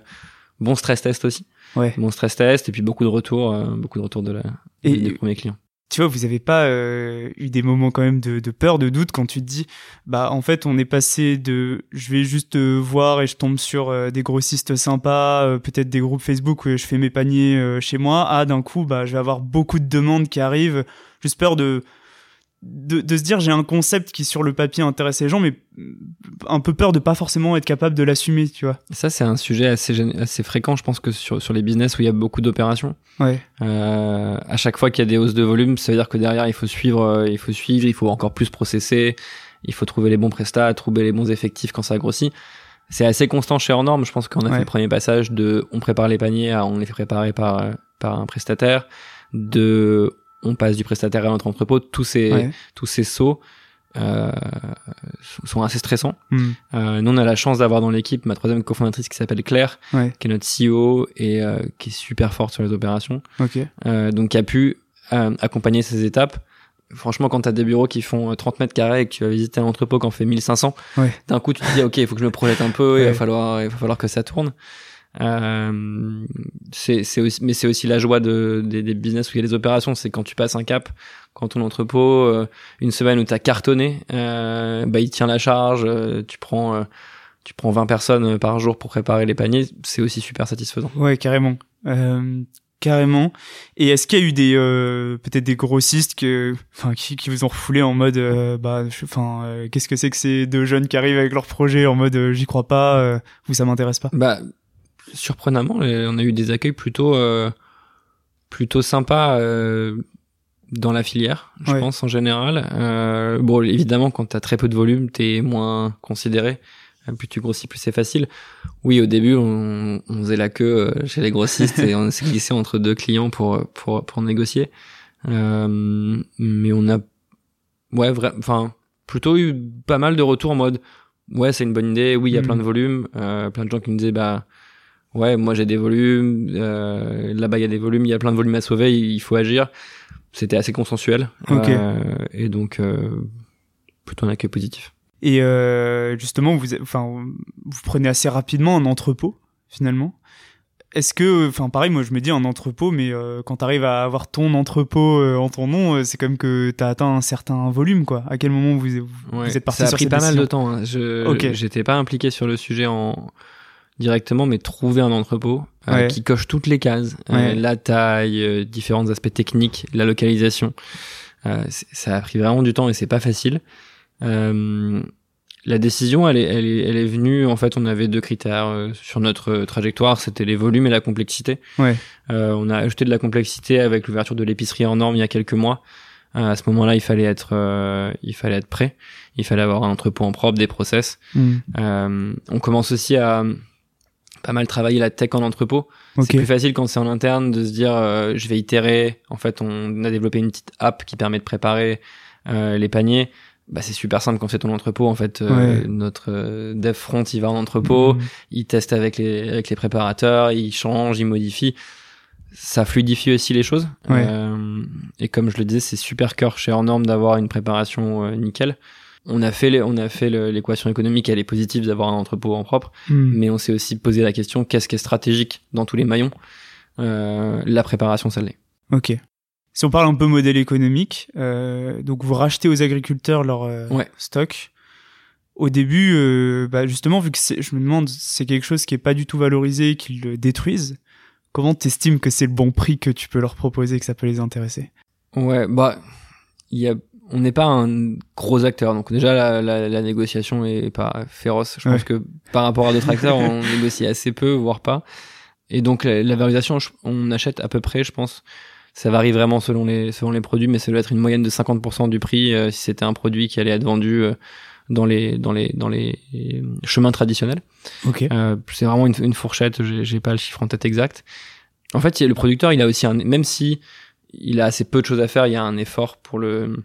bon stress test aussi. Ouais. Bon stress test et puis beaucoup de retours, euh, beaucoup de retours de la, et, des premiers clients. Tu vois, vous avez pas eu des moments quand même de, de, peur, de doute quand tu te dis, bah en fait on est passé de, je vais juste voir et je tombe sur des grossistes sympas, peut-être des groupes Facebook où je fais mes paniers chez moi, à d'un coup bah je vais avoir beaucoup de demandes qui arrivent, juste peur de de, de se dire j'ai un concept qui sur le papier intéresse les gens, mais un peu peur de pas forcément être capable de l'assumer, tu vois. Ça, c'est un sujet assez, assez fréquent, je pense que sur, sur les business où il y a beaucoup d'opérations. Ouais. Euh, à chaque fois qu'il y a des hausses de volume, ça veut dire que derrière, il faut suivre, euh, il faut suivre, il faut encore plus processer, il faut trouver les bons prestats, trouver les bons effectifs quand ça grossit. C'est assez constant chez Norme. Je pense qu'on a Ouais. fait le premier passage de on prépare les paniers à on les fait préparer par, euh, par un prestataire, de on passe du prestataire à notre entrepôt. Tous ces, Ouais. tous ces sauts euh, sont assez stressants. Hmm. Euh, nous, on a la chance d'avoir dans l'équipe ma troisième cofondatrice qui s'appelle Claire, Ouais. qui est notre CEO et euh, qui est super forte sur les opérations. Ok. Euh, donc, qui a pu euh, accompagner ces étapes. Franchement, quand t'as des bureaux qui font euh, 30 mètres carrés et que tu vas visiter un entrepôt qui en fait 1500, Ouais. d'un coup, tu te dis, OK, il faut que je me projette un peu, il, va falloir, il va falloir que ça tourne. Euh, c'est, c'est aussi, mais c'est aussi la joie de, des, des business où il y a des opérations, c'est quand tu passes un cap, quand ton entrepôt, euh, une semaine où t'as cartonné, euh, bah, il tient la charge, euh, tu prends, tu prends 20 personnes par jour pour préparer les paniers, c'est aussi super satisfaisant. Ouais, carrément. Euh, carrément. Et est-ce qu'il y a eu des euh, peut-être des grossistes que, enfin, qui, qui vous ont refoulé en mode, bah, enfin, qu'est-ce que c'est que ces deux jeunes qui arrivent avec leur projet en mode, j'y crois pas, ou ça m'intéresse pas? Bah, surprenamment, les- on a eu des accueils plutôt, euh, plutôt sympas euh, dans la filière, je Ouais. pense en général. Euh, bon, évidemment, quand t'as très peu de volume, t'es moins considéré. Euh, Plus tu grossis, plus c'est facile. Oui, au début, on, on faisait la queue euh, chez les grossistes et on s'est glissé entre deux clients pour pour pour négocier. Euh, mais on a, ouais, vrai, enfin, plutôt eu pas mal de retours en mode, ouais, c'est une bonne idée. Oui, il y a Mhm. plein de volumes. Euh, plein de gens qui me disaient, bah, ouais, moi j'ai des volumes. Euh, Là-bas, il y a des volumes. Il y a plein de volumes à sauver. Il faut agir. C'était assez consensuel. Ok. Euh, et donc, euh, plutôt un accueil positif. Et euh, justement, vous, enfin, vous prenez assez rapidement un entrepôt finalement. Est-ce que, enfin, pareil, moi je me dis un entrepôt, mais quand t'arrives à avoir ton entrepôt en ton nom, c'est comme que t'as atteint un certain volume, quoi. À quel moment vous, vous, Ouais, vous êtes parti ça a sur pris pas mal de temps. hein. Je Ok. j'étais pas impliqué sur le sujet en directement, mais trouver un entrepôt euh, Ouais. qui coche toutes les cases, Euh, la taille, euh, différents aspects techniques, la localisation. Ça a pris vraiment du temps et c'est pas facile. La décision, elle est, elle est, elle est venue. En fait, on avait deux critères sur notre trajectoire. C'était les volumes et la complexité. Ouais. On a ajouté de la complexité avec l'ouverture de l'épicerie en norme il y a quelques mois. À ce moment-là, il fallait être, euh, il fallait être prêt. Il fallait avoir un entrepôt en propre, des process. Hmm. Euh, on commence aussi à pas mal travailler la tech en entrepôt. Ok. C'est plus facile quand c'est en interne de se dire euh, je vais itérer. En fait, on a développé une petite app qui permet de préparer euh, les paniers. Bah, c'est super simple quand c'est ton entrepôt. En fait, euh, Ouais. notre euh, dev front, il va en entrepôt, Hmm. il teste avec les avec les préparateurs, il change, il modifie. Ça fluidifie aussi les choses. Ouais. Euh, et comme je le disais, c'est super cœur chez Norm d'avoir une préparation euh, nickel. On a fait on a fait l'équation économique, elle est positive d'avoir un entrepôt en propre Hmm. mais on s'est aussi posé la question qu'est-ce qui est stratégique dans tous les maillons? Euh, La préparation, ça l'est. Ok. Si on parle un peu modèle économique, euh, donc vous rachetez aux agriculteurs leur euh, Ouais. stock. Au début, euh, bah justement, vu que c'est- je me demande, c'est quelque chose qui est pas du tout valorisé, qu'ils le détruisent. Comment t'estimes que c'est le bon prix que tu peux leur proposer, que ça peut les intéresser? Ouais, bah, il y a, on n'est pas un gros acteur, donc déjà la, la, la négociation est pas féroce. Je Ouais. pense que par rapport à d'autres acteurs, on négocie assez peu, voire pas. Et donc la, la valorisation, on achète à peu près, je pense. Ça varie vraiment selon les selon les produits, mais ça doit être une moyenne de 50% du prix euh, si c'était un produit qui allait être vendu euh, dans les dans les dans les euh, chemins traditionnels. Ok. Euh, c'est vraiment une, une fourchette, j'ai pas le chiffre en tête exact. En fait, le producteur, il a aussi un, même si il a assez peu de choses à faire, il y a un effort pour le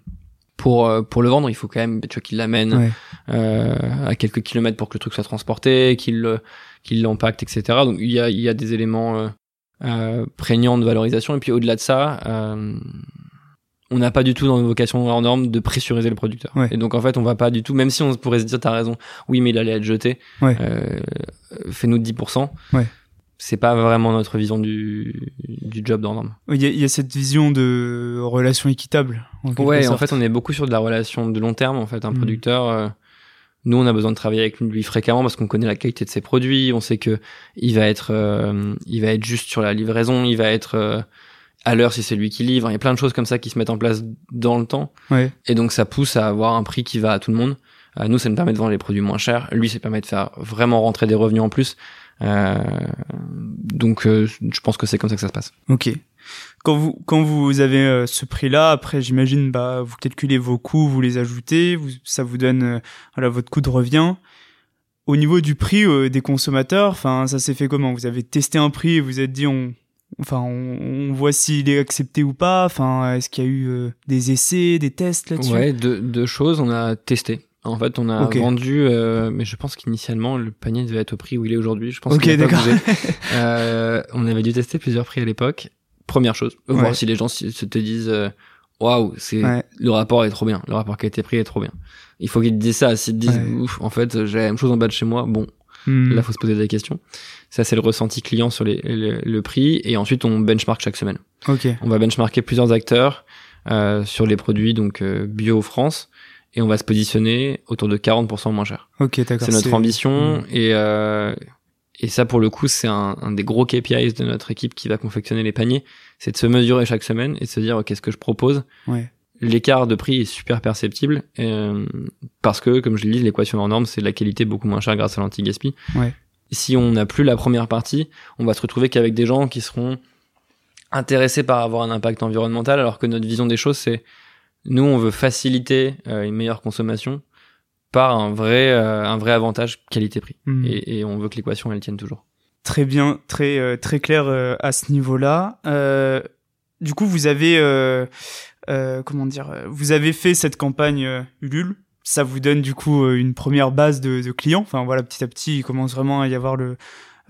pour euh, pour le vendre. Il faut quand même, tu vois, qu'il l'amène Ouais. euh, à quelques kilomètres pour que le truc soit transporté, qu'il qu'il l'impacte, etc. Donc il y a il y a des éléments euh, euh, prégnants de valorisation. Et puis au-delà de ça. Euh, on n'a pas du tout dans nos vocations hors normes de pressuriser le producteur. Ouais. Et donc en fait, on va pas du tout, même si on pourrait se dire, t'as raison, oui, mais il allait être jeté, Ouais. euh, fais-nous 10%. Ouais. C'est pas vraiment notre vision du, du job norme. Il y, a, il y a cette vision de relation équitable. En Ouais, en fait, on est beaucoup sur de la relation de long terme. En fait, un Mhm. producteur, euh, nous, on a besoin de travailler avec lui fréquemment parce qu'on connaît la qualité de ses produits. On sait que il va être, euh, il va être juste sur la livraison. Il va être euh, à l'heure si c'est lui qui livre. Il y a plein de choses comme ça qui se mettent en place dans le temps. Ouais. Et donc ça pousse à avoir un prix qui va à tout le monde. Nous, ça nous permet de vendre les produits moins chers. Lui, ça permet de faire vraiment rentrer des revenus en plus. Euh, donc euh, je pense que c'est comme ça que ça se passe. Ok. Quand vous quand vous avez euh, ce prix-là, après j'imagine bah vous calculez vos coûts, vous les ajoutez, vous, ça vous donne voilà votre coût de revient. Au niveau du prix euh, des consommateurs, enfin ça s'est fait comment? Vous avez testé un prix et vous êtes dit on enfin on, on voit s'il est accepté ou pas? Enfin est-ce qu'il y a eu euh, des essais, des tests là-dessus? Ouais, deux, deux choses. On a testé. En fait, on a Ok. vendu, euh, mais je pense qu'initialement le panier devait être au prix où il est aujourd'hui. Je pense Ok, qu'il a pas d'accord. Euh, on avait dû tester plusieurs prix à l'époque. Première chose, voir Ouais. si les gens se te disent euh, waouh, c'est Ouais. le rapport est trop bien, le rapport qualité-prix est trop bien. Il faut qu'ils te disent ça. S'ils te disent Ouais. ouf, en fait, j'ai la même chose en bas de chez moi. Bon, Hmm. là faut se poser des questions. Ça c'est le ressenti client sur les, le, le prix et ensuite on benchmark chaque semaine. Ok. On va benchmarker plusieurs acteurs euh, sur les produits donc euh, bio France et on va se positionner autour de 40% moins cher. Ok, d'accord. C'est notre ambition Mm. et euh, et ça pour le coup c'est un, un des gros KPIs de notre équipe qui va confectionner les paniers, c'est de se mesurer chaque semaine et de se dire qu'est-ce que je propose. Ouais. L'écart de prix est super perceptible euh, parce que comme je l'ai dit l'équation en norme c'est de la qualité beaucoup moins chère grâce à l'anti-gaspi. Ouais. Si on n'a plus la première partie, on va se retrouver qu'avec des gens qui seront intéressés par avoir un impact environnemental alors que notre vision des choses c'est nous on veut faciliter euh, une meilleure consommation par un vrai euh, un vrai avantage qualité-prix Hmm. et, et on veut que l'équation elle tienne toujours. Très bien, très euh, très clair euh, à ce niveau-là. Euh, du coup, vous avez euh, euh, comment dire, vous avez fait cette campagne euh, Ulule. Ça vous donne du coup une première base de, de clients. Enfin voilà, petit à petit, il commence vraiment à y avoir le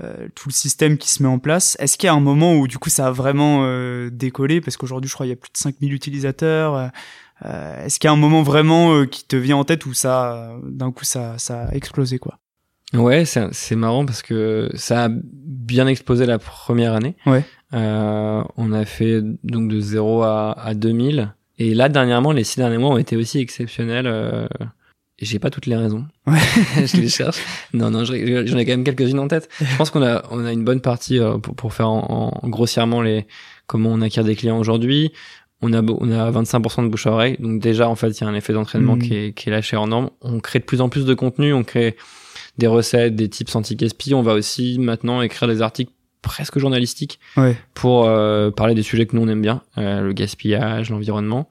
euh, tout le système qui se met en place. Est-ce qu'il y a un moment où du coup ça a vraiment euh, décollé? Parce qu'aujourd'hui, je crois il y a plus de 5000 utilisateurs. Euh, Est-ce qu'il y a un moment vraiment euh, qui te vient en tête où ça, d'un coup, ça, ça a explosé quoi? Ouais, c'est marrant parce que ça a bien explosé la première année. Ouais. Euh, on a fait donc de 0 à, à 2000 et là dernièrement les six derniers mois ont été aussi exceptionnels. Euh, et j'ai pas toutes les raisons. Ouais. je les cherche. Non non, je- j'en ai quand même quelques-unes en tête. Je pense qu'on a on a une bonne partie euh, pour, pour faire en, en grossièrement les comment on acquiert des clients aujourd'hui. On a on a 25% de bouche à oreille, donc déjà en fait il y a un effet d'entraînement Mhm. qui est qui est lâché en norme. On crée de plus en plus de contenu, on crée des recettes, des tips anti-gaspi. On va aussi maintenant écrire des articles presque journalistiques Ouais. pour euh, parler des sujets que nous on aime bien, euh, le gaspillage, l'environnement.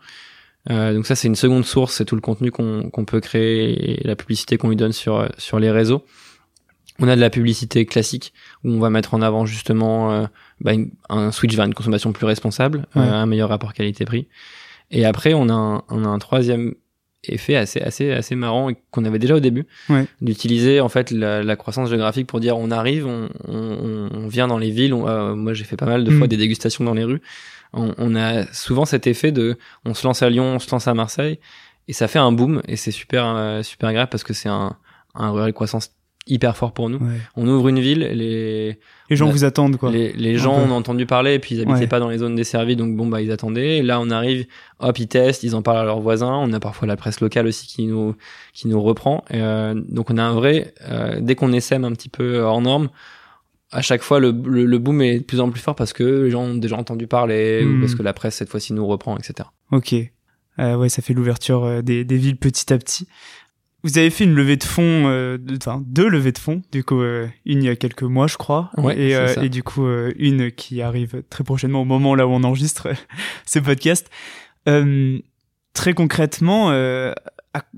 Euh, donc ça c'est une seconde source, c'est tout le contenu qu'on qu'on peut créer et la publicité qu'on lui donne sur sur les réseaux. On a de la publicité classique où on va mettre en avant justement euh, bah, une- un switch vers une consommation plus responsable, Ouais. euh, un meilleur rapport qualité-prix. Et après on a un, on a un troisième effet assez assez assez marrant et qu'on avait déjà au début Ouais. d'utiliser en fait la, la croissance géographique pour dire on arrive on, on, on vient dans les villes on- euh, moi j'ai fait pas mal de Mm. fois des dégustations dans les rues on, a souvent cet effet de on se lance à Lyon on se lance à Marseille et ça fait un boom et c'est super euh, super grave parce que c'est un un de croissance hyper fort pour nous Ouais. on ouvre une ville les Les gens vous attendent quoi. les, gens on a entendu parler et puis ils habitaient Ouais. pas dans les zones desservies donc bon bah ils attendaient et là on arrive hop ils testent ils en parlent à leurs voisins on a parfois la presse locale aussi qui nous qui nous reprend Euh, donc on a un vrai euh, dès qu'on essaime un petit peu hors norme à chaque fois le, le, le boom est de plus en plus fort parce que les gens ont déjà entendu parler Hmm. ou parce que la presse cette fois-ci nous reprend etc Ok. Euh, ouais, ça fait l'ouverture euh, des, des villes petit à petit. Vous avez fait une levée de fonds, euh, de- enfin deux levées de fonds, du coup euh, une il y a quelques mois je crois, Ouais, et, euh, et du coup euh, une qui arrive très prochainement au moment là où on enregistre ce podcast. Euh, très concrètement, euh,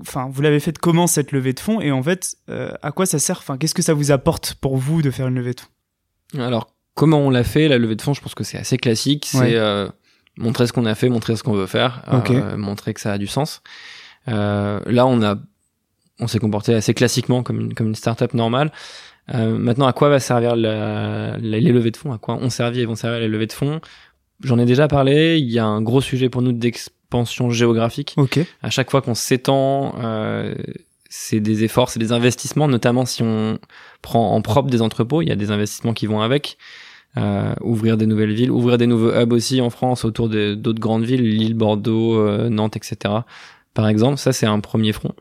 enfin vous l'avez fait comment cette levée de fonds? Et en fait à quoi ça sert? Enfin qu'est-ce que ça vous apporte pour vous de faire une levée de fonds? Alors, comment on l'a fait La levée de fonds, je pense que c'est assez classique. C'est Ouais. montrer ce qu'on a fait, montrer ce qu'on veut faire, montrer que ça a du sens. Là, on a, on s'est comporté assez classiquement comme une, comme une startup normale. Euh, maintenant, à quoi va servir la, la- les levées de fonds? À quoi ont servi et vont servir les levées de fonds? J'en ai déjà parlé. Il y a un gros sujet pour nous d'expansion géographique Ok. à chaque fois qu'on s'étend, euh, c'est des efforts, c'est des investissements, notamment si on prend en propre des entrepôts, il y a des investissements qui vont avec. Euh, ouvrir des nouvelles villes, ouvrir des nouveaux hubs aussi en France autour de- d'autres grandes villes, Lille, Bordeaux, euh, Nantes, etc. Par exemple, ça c'est un premier front,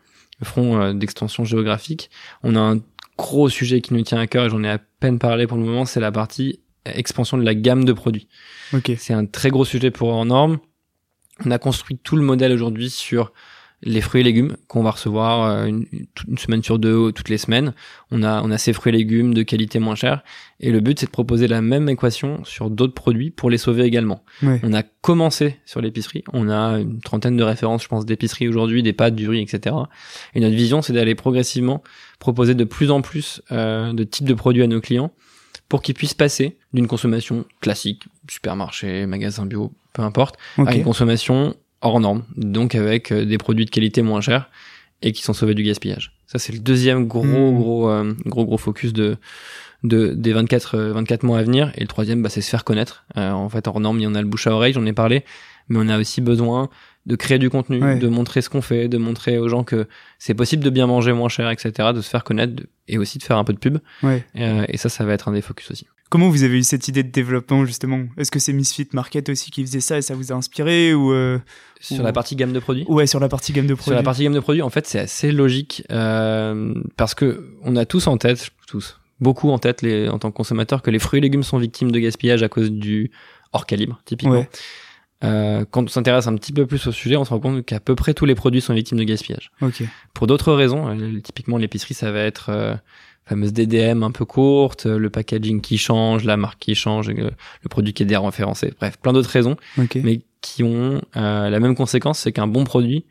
le front euh, d'extension géographique. On a un gros sujet qui nous tient à cœur et j'en ai à peine parlé pour le moment, c'est la partie expansion de la gamme de produits. C'est un très gros sujet pour norme. On a construit tout le modèle aujourd'hui sur les fruits et légumes qu'on va recevoir euh, une, une, semaine sur deux, toutes les semaines. On a, on a ces fruits et légumes de qualité moins chère. Et le but, c'est de proposer la même équation sur d'autres produits pour les sauver également. On a commencé sur l'épicerie. On a une trentaine de références, je pense, d'épicerie aujourd'hui, des pâtes, du riz, etc. Et notre vision, c'est d'aller progressivement proposer de plus en plus euh, de types de produits à nos clients pour qu'ils puissent passer d'une consommation classique, supermarché, magasin bio, peu importe, à une consommation hors norme, donc avec euh, des produits de qualité moins chers et qui sont sauvés du gaspillage. Ça c'est le deuxième gros Mm. gros euh, gros gros focus de de des 24 euh, 24 mois à venir et le troisième bah, c'est se faire connaître. Euh, en fait hors norme, il y en a le bouche à oreille, j'en ai parlé, mais on a aussi besoin de créer du contenu, Ouais. de montrer ce qu'on fait, de montrer aux gens que c'est possible de bien manger moins cher, etc., de se faire connaître et aussi de faire un peu de pub. Ouais. Euh, et ça, ça va être un des focus aussi. Comment vous avez eu cette idée de développement justement? Est-ce que c'est Misfit Market aussi qui faisait ça et ça vous a inspiré ou euh, Sur Ou- la partie gamme de produits? ouais sur la partie gamme de produits Sur la partie gamme de produits, en fait, c'est assez logique euh, parce que on a tous en tête, tous, beaucoup en tête, les, en tant que consommateur, que les fruits et légumes sont victimes de gaspillage à cause du hors calibre, typiquement. Ouais. Euh, quand on s'intéresse un petit peu plus au sujet, on se rend compte qu'à peu près tous les produits sont victimes de gaspillage. Ok. Pour d'autres raisons, euh, typiquement l'épicerie, ça va être euh, fameuse DDM un peu courte, euh, le packaging qui change, la marque qui change, le produit qui est déréférencé, bref, plein d'autres raisons Ok. mais qui ont euh, la même conséquence, c'est qu'un bon produit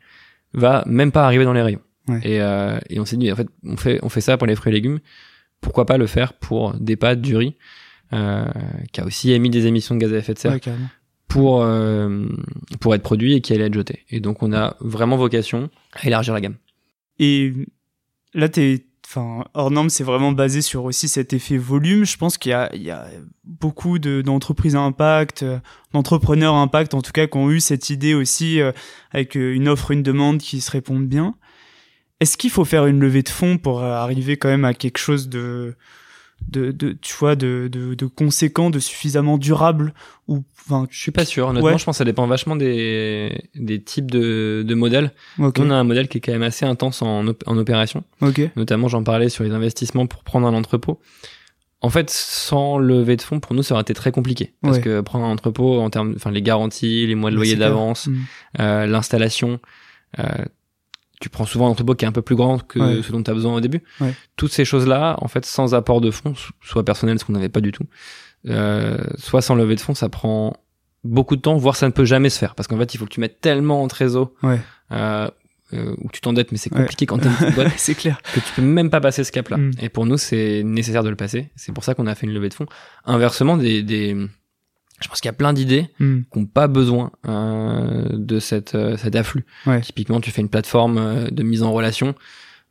va même pas arriver dans les rayons. Ouais. Et, euh, et on s'est dit, en fait, on fait, on fait ça pour les fruits et légumes. Pourquoi pas le faire pour des pâtes, du riz, euh, qui a aussi émis des émissions de gaz à effet de serre Ouais, carrément. pour euh, pour être produit et qui allait être jeté. Et donc on a vraiment vocation à élargir la gamme. Et là, t'es, enfin, hors norme, c'est vraiment basé sur aussi cet effet volume. Je pense qu'il y y a beaucoup de, d'entreprises à impact, euh, d'entrepreneurs à impact, en tout cas, qui ont eu cette idée aussi euh, avec euh, une offre, une demande qui se répondent bien. Est-ce qu'il faut faire une levée de fonds pour arriver quand même à quelque chose de, de, de tu vois, de, de, de conséquent, de suffisamment durable ou, enfin, Je suis pas sûr. Honnêtement, Ouais. je pense que ça dépend vachement des, des types de, de modèles. ok, Nous, on a un modèle qui est quand même assez intense en, op- en opération. ok, Notamment, j'en parlais sur les investissements pour prendre un entrepôt. En fait, sans levée de fonds, pour nous, ça aurait été très compliqué. Parce Ouais. que prendre un entrepôt, en termes, enfin, les garanties, les mois de loyer d'avance, Mm. euh, l'installation, euh, tu prends souvent un entrepôt qui est un peu plus grand que Ouais. ce dont tu as besoin au début. Ouais. Toutes ces choses-là, en fait, sans apport de fonds, so- soit personnel, ce qu'on n'avait pas du tout, euh, soit sans levée de fonds, ça prend beaucoup de temps, voire ça ne peut jamais se faire. Parce qu'en fait, il faut que tu mettes tellement en trésor, Ouais. euh, euh, où tu t'endettes, mais c'est compliqué quand t'as une petite boîte c'est clair. que tu peux même pas passer ce cap-là. Mm. Et pour nous, c'est nécessaire de le passer. C'est pour ça qu'on a fait une levée de fonds. Inversement, des, des... je pense qu'il y a plein d'idées Mm. qui n'ont pas besoin euh, de cette, euh, cet afflux. Ouais. Typiquement, tu fais une plateforme euh, de mise en relation,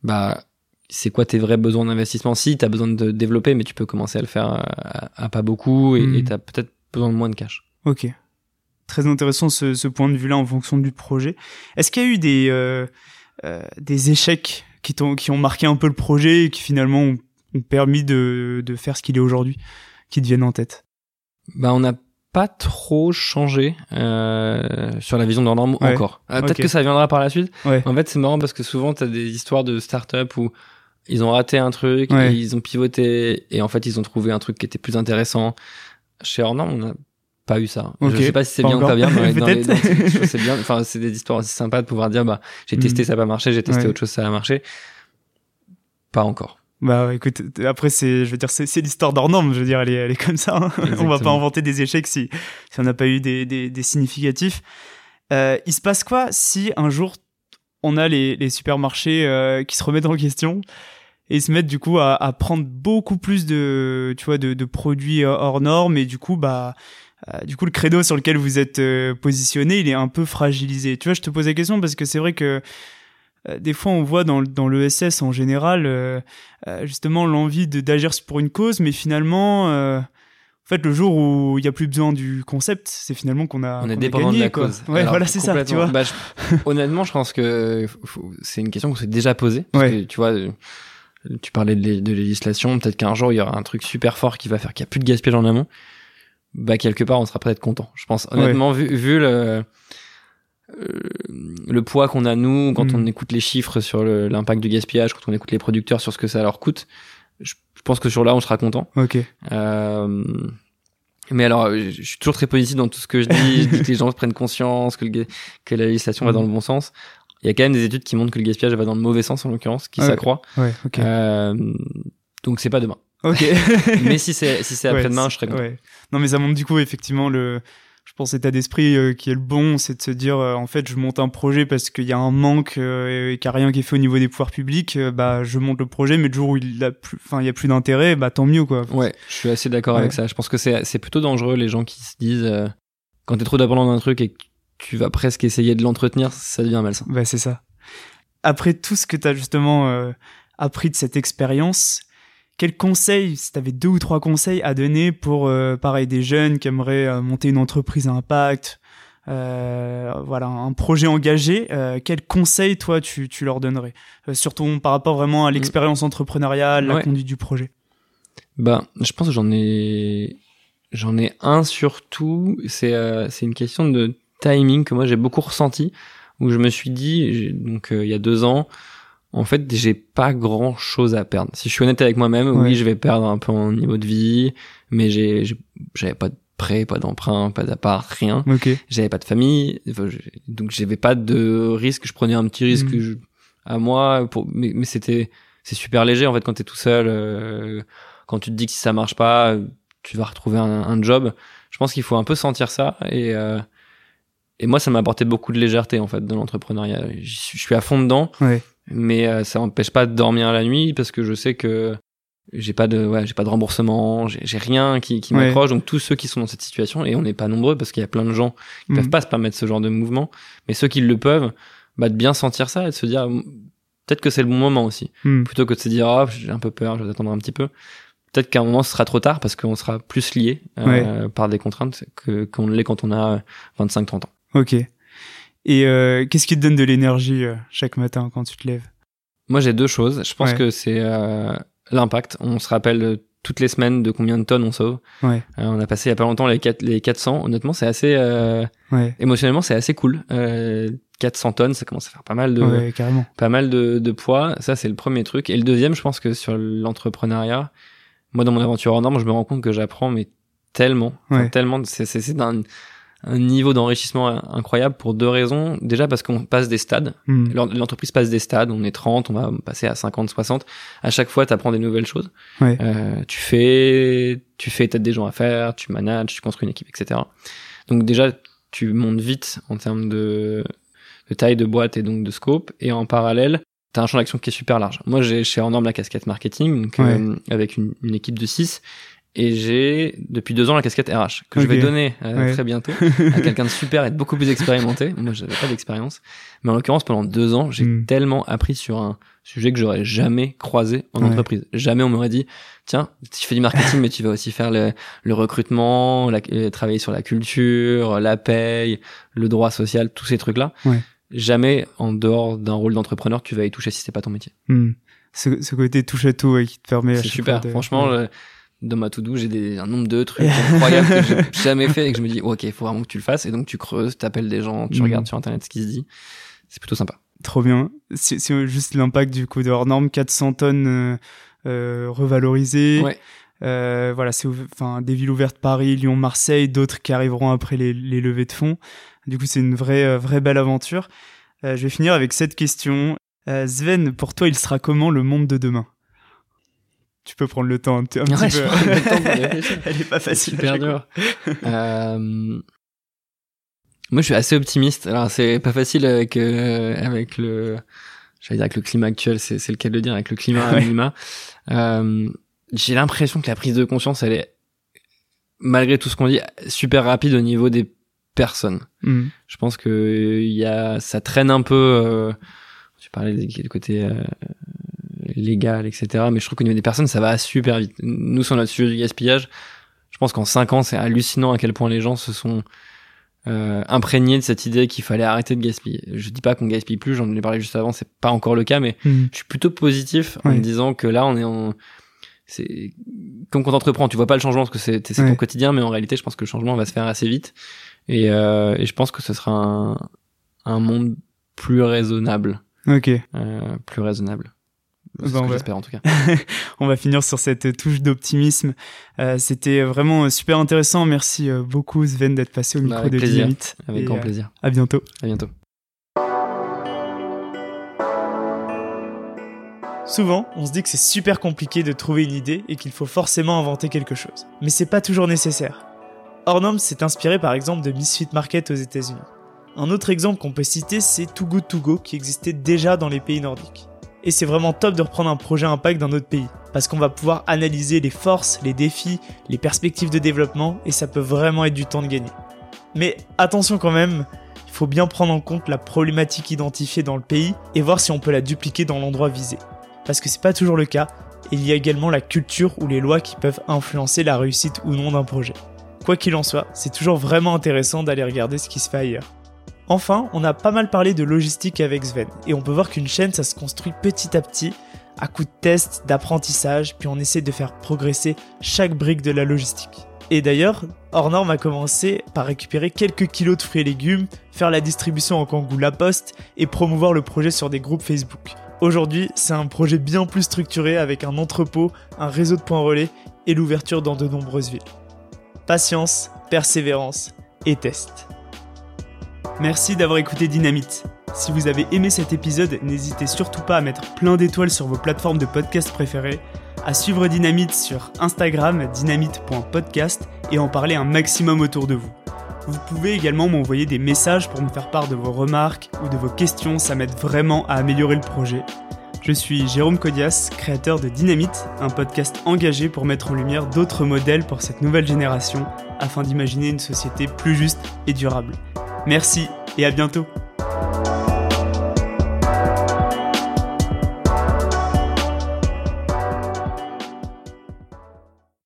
bah c'est quoi tes vrais besoins d'investissement? Si, tu as besoin de développer, mais tu peux commencer à le faire à, à pas beaucoup et Mm. tu as peut-être besoin de moins de cash. Ok. Très intéressant ce, ce point de vue-là en fonction du projet. Est-ce qu'il y a eu des, euh, euh, des échecs qui, t'ont- qui ont marqué un peu le projet et qui finalement ont, ont permis de, de faire ce qu'il est aujourd'hui, qui te viennent en tête? Bah, on n'a pas trop changé euh, sur la vision de Ouais. encore. Euh, Peut-être Ok. que ça viendra par la suite. Ouais. En fait, c'est marrant parce que souvent, tu as des histoires de start-up où ils ont raté un truc, Ouais. ils ont pivoté, et en fait, ils ont trouvé un truc qui était plus intéressant. Chez Ornorm, on n'a pas eu ça. Ok. Je sais pas si c'est bien ou pas bien, mais dans les- dans- c'est bien. Enfin, c'est des histoires aussi sympas de pouvoir dire, bah, j'ai testé, Mm. ça n'a pas marché, j'ai testé autre chose, ça a marché. Pas encore. Bah écoute, après c'est, je veux dire, c'est, c'est l'histoire d'hors norme, je veux dire, elle est, elle est comme ça. hein. On va pas inventer des échecs si, si on n'a pas eu des, des, des significatifs. Euh, il se passe quoi si un jour on a les, les supermarchés euh, qui se remettent en question et se mettent du coup à, à prendre beaucoup plus de, tu vois, de, de produits euh, hors normes et du coup bah euh, du coup le credo sur lequel vous êtes euh, positionné il est un peu fragilisé. Tu vois, je te pose la question parce que c'est vrai que des fois on voit dans, le- dans l'ESS en général euh, euh, justement l'envie de d'agir pour une cause, mais finalement, euh, en fait, le jour où il n'y a plus besoin du concept, c'est finalement qu'on a, on est a dépendant gagné, de la quoi. cause. Ouais, Alors, voilà, c'est ça, tu vois. Bah, je- honnêtement, je pense que c'est une question qu'on s'est déjà posée. Parce Ouais. que, tu vois, euh, tu parlais de, lé- de législation, peut-être qu'un jour il y aura un truc super fort qui va faire qu'il n'y a plus de gaspillage en amont. Bah quelque part, on sera peut-être content. Je pense honnêtement, vu, vu le euh, le poids qu'on a nous quand on écoute les chiffres sur l'impact du gaspillage, quand on écoute les producteurs sur ce que ça leur coûte, je, je pense que sur là on sera content. Ok. Euh, Mais alors, je je suis toujours très positif dans tout ce que je dis. je dis que les gens prennent conscience, que, le, que la législation va dans le bon sens. Il y a quand même des études qui montrent que le gaspillage va dans le mauvais sens, en l'occurrence, qui s'accroît. Ouais, ok. Euh, donc c'est pas demain. Ok. Mais si c'est si c'est après-demain, je serais content. ouais. Non, mais ça montre du coup effectivement le, je pense état d'esprit euh, qui est le bon, c'est de se dire euh, en fait je monte un projet parce qu'il y a un manque euh, et qu'il n'y a rien qui est fait au niveau des pouvoirs publics, bah je monte le projet, mais le jour où il a plus, enfin il y a plus d'intérêt, bah tant mieux quoi. Ouais, je suis assez d'accord Ouais. avec ça. Je pense que c'est c'est plutôt dangereux les gens qui se disent euh, quand t'es trop dépendant d'un truc et que tu vas presque essayer de l'entretenir, ça devient malsain. Bah c'est ça. Après tout ce que tu as justement euh, appris de cette expérience, quels conseils, si tu avais deux ou trois conseils à donner pour, euh, pareil, des jeunes qui aimeraient euh, monter une entreprise à impact, euh, voilà, un projet engagé, quels conseils, toi, tu, tu leur donnerais Surtout par rapport vraiment à l'expérience entrepreneuriale, la conduite du projet? Ben, je pense que j'en ai j'en ai un surtout, c'est c'est une question de timing que moi j'ai beaucoup ressenti où je me suis dit donc il y a deux ans en fait j'ai pas grand chose à perdre. Si je suis honnête avec moi-même, Ouais. oui je vais perdre un peu en niveau de vie, mais j'ai j'avais pas de prêt, pas d'emprunt, pas d'appart, rien. Ok. j'avais pas de famille enfin, donc j'avais pas de risque je prenais un petit risque je- à moi pour mais, mais c'était c'est super léger en fait quand t'es tout seul euh, quand tu te dis que si ça marche pas tu vas retrouver un, un job je pense qu'il faut un peu sentir ça et euh, et moi ça m'a apporté beaucoup de légèreté en fait dans l'entrepreneuriat je suis à fond dedans Ouais. Mais euh, ça m'empêche pas de dormir la nuit parce que je sais que j'ai pas de ouais j'ai pas de remboursement j'ai rien qui, qui Ouais. m'accroche donc tous ceux qui sont dans cette situation et on n'est pas nombreux parce qu'il y a plein de gens qui Mhm. peuvent pas se permettre ce genre de mouvement mais ceux qui le peuvent bah de bien sentir ça et de se dire peut-être que c'est le bon moment aussi Hmm. plutôt que de se dire ah j'ai un peu peur je vais attendre un petit peu peut-être qu'à un moment ce sera trop tard parce qu'on sera plus lié euh, par des contraintes que qu'on l'est quand on a 25 30 ans Ok. Et euh, qu'est-ce qui te donne de l'énergie euh, chaque matin quand tu te lèves? Moi, j'ai deux choses. Je pense Ouais. que c'est euh, l'impact. On se rappelle euh, toutes les semaines de combien de tonnes on sauve. Ouais. Euh, on a passé il y a pas longtemps les, 4, les 400. Honnêtement, c'est assez euh, Ouais. émotionnellement, c'est assez cool. Euh, 400 tonnes, ça commence à faire pas mal de Ouais, carrément. pas mal de, de poids. Ça, c'est le premier truc. Et le deuxième, je pense que sur l'entrepreneuriat, moi, dans mon aventure en norme, je me rends compte que j'apprends mais tellement, enfin, tellement. C'est c'est c'est d'un un niveau d'enrichissement incroyable pour deux raisons. Déjà parce qu'on passe des stades. Hmm. L'en- L'entreprise passe des stades, on est 30, on va passer à 50, 60. À chaque fois, tu apprends des nouvelles choses. Ouais. Euh, tu fais, tu fais t'as des gens à faire, tu manages, tu construis une équipe, etc. Donc déjà, tu montes vite en termes de, de taille de boîte et donc de scope. Et en parallèle, t'as un champ d'action qui est super large. Moi, j'ai chez Enorme la casquette marketing, donc, Ouais. euh, avec une, une équipe de 6. Et j'ai depuis deux ans la casquette RH que je vais donner euh, Ouais. très bientôt à quelqu'un de super et de beaucoup plus expérimenté. Moi, j'avais pas d'expérience, mais en l'occurrence, pendant deux ans, j'ai Mm. tellement appris sur un sujet que j'aurais jamais croisé en Ouais. entreprise. Jamais on m'aurait dit, tiens, tu fais du marketing, mais tu vas aussi faire le, le recrutement, la- euh, travailler sur la culture, la paye, le droit social, tous ces trucs-là. Ouais. Jamais en dehors d'un rôle d'entrepreneur, tu vas y toucher si c'est pas ton métier. Hmm. Ce, ce côté touche à tout ouais, qui te permet. C'est super. de- Franchement, ouais. Dans ma to-do, j'ai des, un nombre de trucs incroyables que j'ai jamais fait et que je me dis, ok, il faut vraiment que tu le fasses. Et donc, tu creuses, t'appelles des gens, tu Mhm. regardes sur Internet ce qui se dit. C'est plutôt sympa. Trop bien. C'est c'est juste l'impact du coup de hors norme, 400 tonnes euh, euh, revalorisées. Ouais. Euh, voilà, c'est enfin des villes ouvertes Paris, Lyon, Marseille, d'autres qui arriveront après les, les levées de fonds. Du coup, c'est une vraie euh, vraie belle aventure. Euh, je vais finir avec cette question. Euh, Sven, pour toi, il sera comment le monde de demain? Tu peux prendre le temps un, petit- un Ouais, petit je peu. le temps. Elle est pas facile. super dur. Euh, Moi, je suis assez optimiste. Alors, c'est pas facile avec euh, avec le, j'allais dire avec le climat actuel, c'est c'est le cas de le dire, avec le climat Ouais. Euh, J'ai l'impression que la prise de conscience, elle est malgré tout ce qu'on dit super rapide au niveau des personnes. Hmm. Je pense que euh, il y a, ça traîne un peu. Euh, tu parlais du du côté euh, légal, etc. Mais je trouve qu'au niveau des personnes, ça va super vite. Nous, sur notre sujet du gaspillage, je pense qu'en cinq ans, c'est hallucinant à quel point les gens se sont euh, imprégnés de cette idée qu'il fallait arrêter de gaspiller. Je dis pas qu'on gaspille plus, j'en ai parlé juste avant, c'est pas encore le cas, mais Hmm. je suis plutôt positif en me disant que là, on est en c'est comme quand t'entreprends, tu vois pas le changement parce que c'est ton quotidien, mais en réalité, je pense que le changement va se faire assez vite. Et, euh, et je pense que ce sera un, un monde plus raisonnable, Ok. euh, plus raisonnable. C'est ce Ben ouais. j'espère en tout cas. On va finir sur cette touche d'optimisme. Euh, C'était vraiment super intéressant. Merci euh, beaucoup Sven d'être passé au Bah, micro avec de plaisir. Dynamite. Avec Et, grand euh, plaisir. À bientôt. À bientôt. Souvent, on se dit que c'est super compliqué de trouver une idée et qu'il faut forcément inventer quelque chose. Mais c'est pas toujours nécessaire. Ornom s'est inspiré par exemple de Misfit Market aux États-Unis. Un autre exemple qu'on peut citer, c'est Too Good To Go qui existait déjà dans les pays nordiques. Et c'est vraiment top de reprendre un projet impact d'un autre pays, parce qu'on va pouvoir analyser les forces, les défis, les perspectives de développement, et ça peut vraiment être du temps de gagner. Mais attention quand même, il faut bien prendre en compte la problématique identifiée dans le pays et voir si on peut la dupliquer dans l'endroit visé parce que c'est pas toujours le cas, et il y a également la culture ou les lois qui peuvent influencer la réussite ou non d'un projet. Quoi qu'il en soit, c'est toujours vraiment intéressant d'aller regarder ce qui se fait ailleurs. Enfin, on a pas mal parlé de logistique avec Sven, et on peut voir qu'une chaîne ça se construit petit à petit, à coup de tests, d'apprentissage, puis on essaie de faire progresser chaque brique de la logistique. Et d'ailleurs, Hornorm a commencé par récupérer quelques kilos de fruits et légumes, faire la distribution en Kangoo La Poste et promouvoir le projet sur des groupes Facebook. Aujourd'hui, c'est un projet bien plus structuré avec un entrepôt, un réseau de points relais et l'ouverture dans de nombreuses villes. Patience, persévérance et test. Merci d'avoir écouté Dynamite. Si vous avez aimé cet épisode, n'hésitez surtout pas à mettre plein d'étoiles sur vos plateformes de podcast préférées, à suivre Dynamite sur Instagram dynamite.podcast et en parler un maximum autour de vous. Vous pouvez également m'envoyer des messages pour me faire part de vos remarques ou de vos questions, ça m'aide vraiment à améliorer le projet. Je suis Jérôme Codias, créateur de Dynamite, un podcast engagé pour mettre en lumière d'autres modèles pour cette nouvelle génération afin d'imaginer une société plus juste et durable. Merci et à bientôt.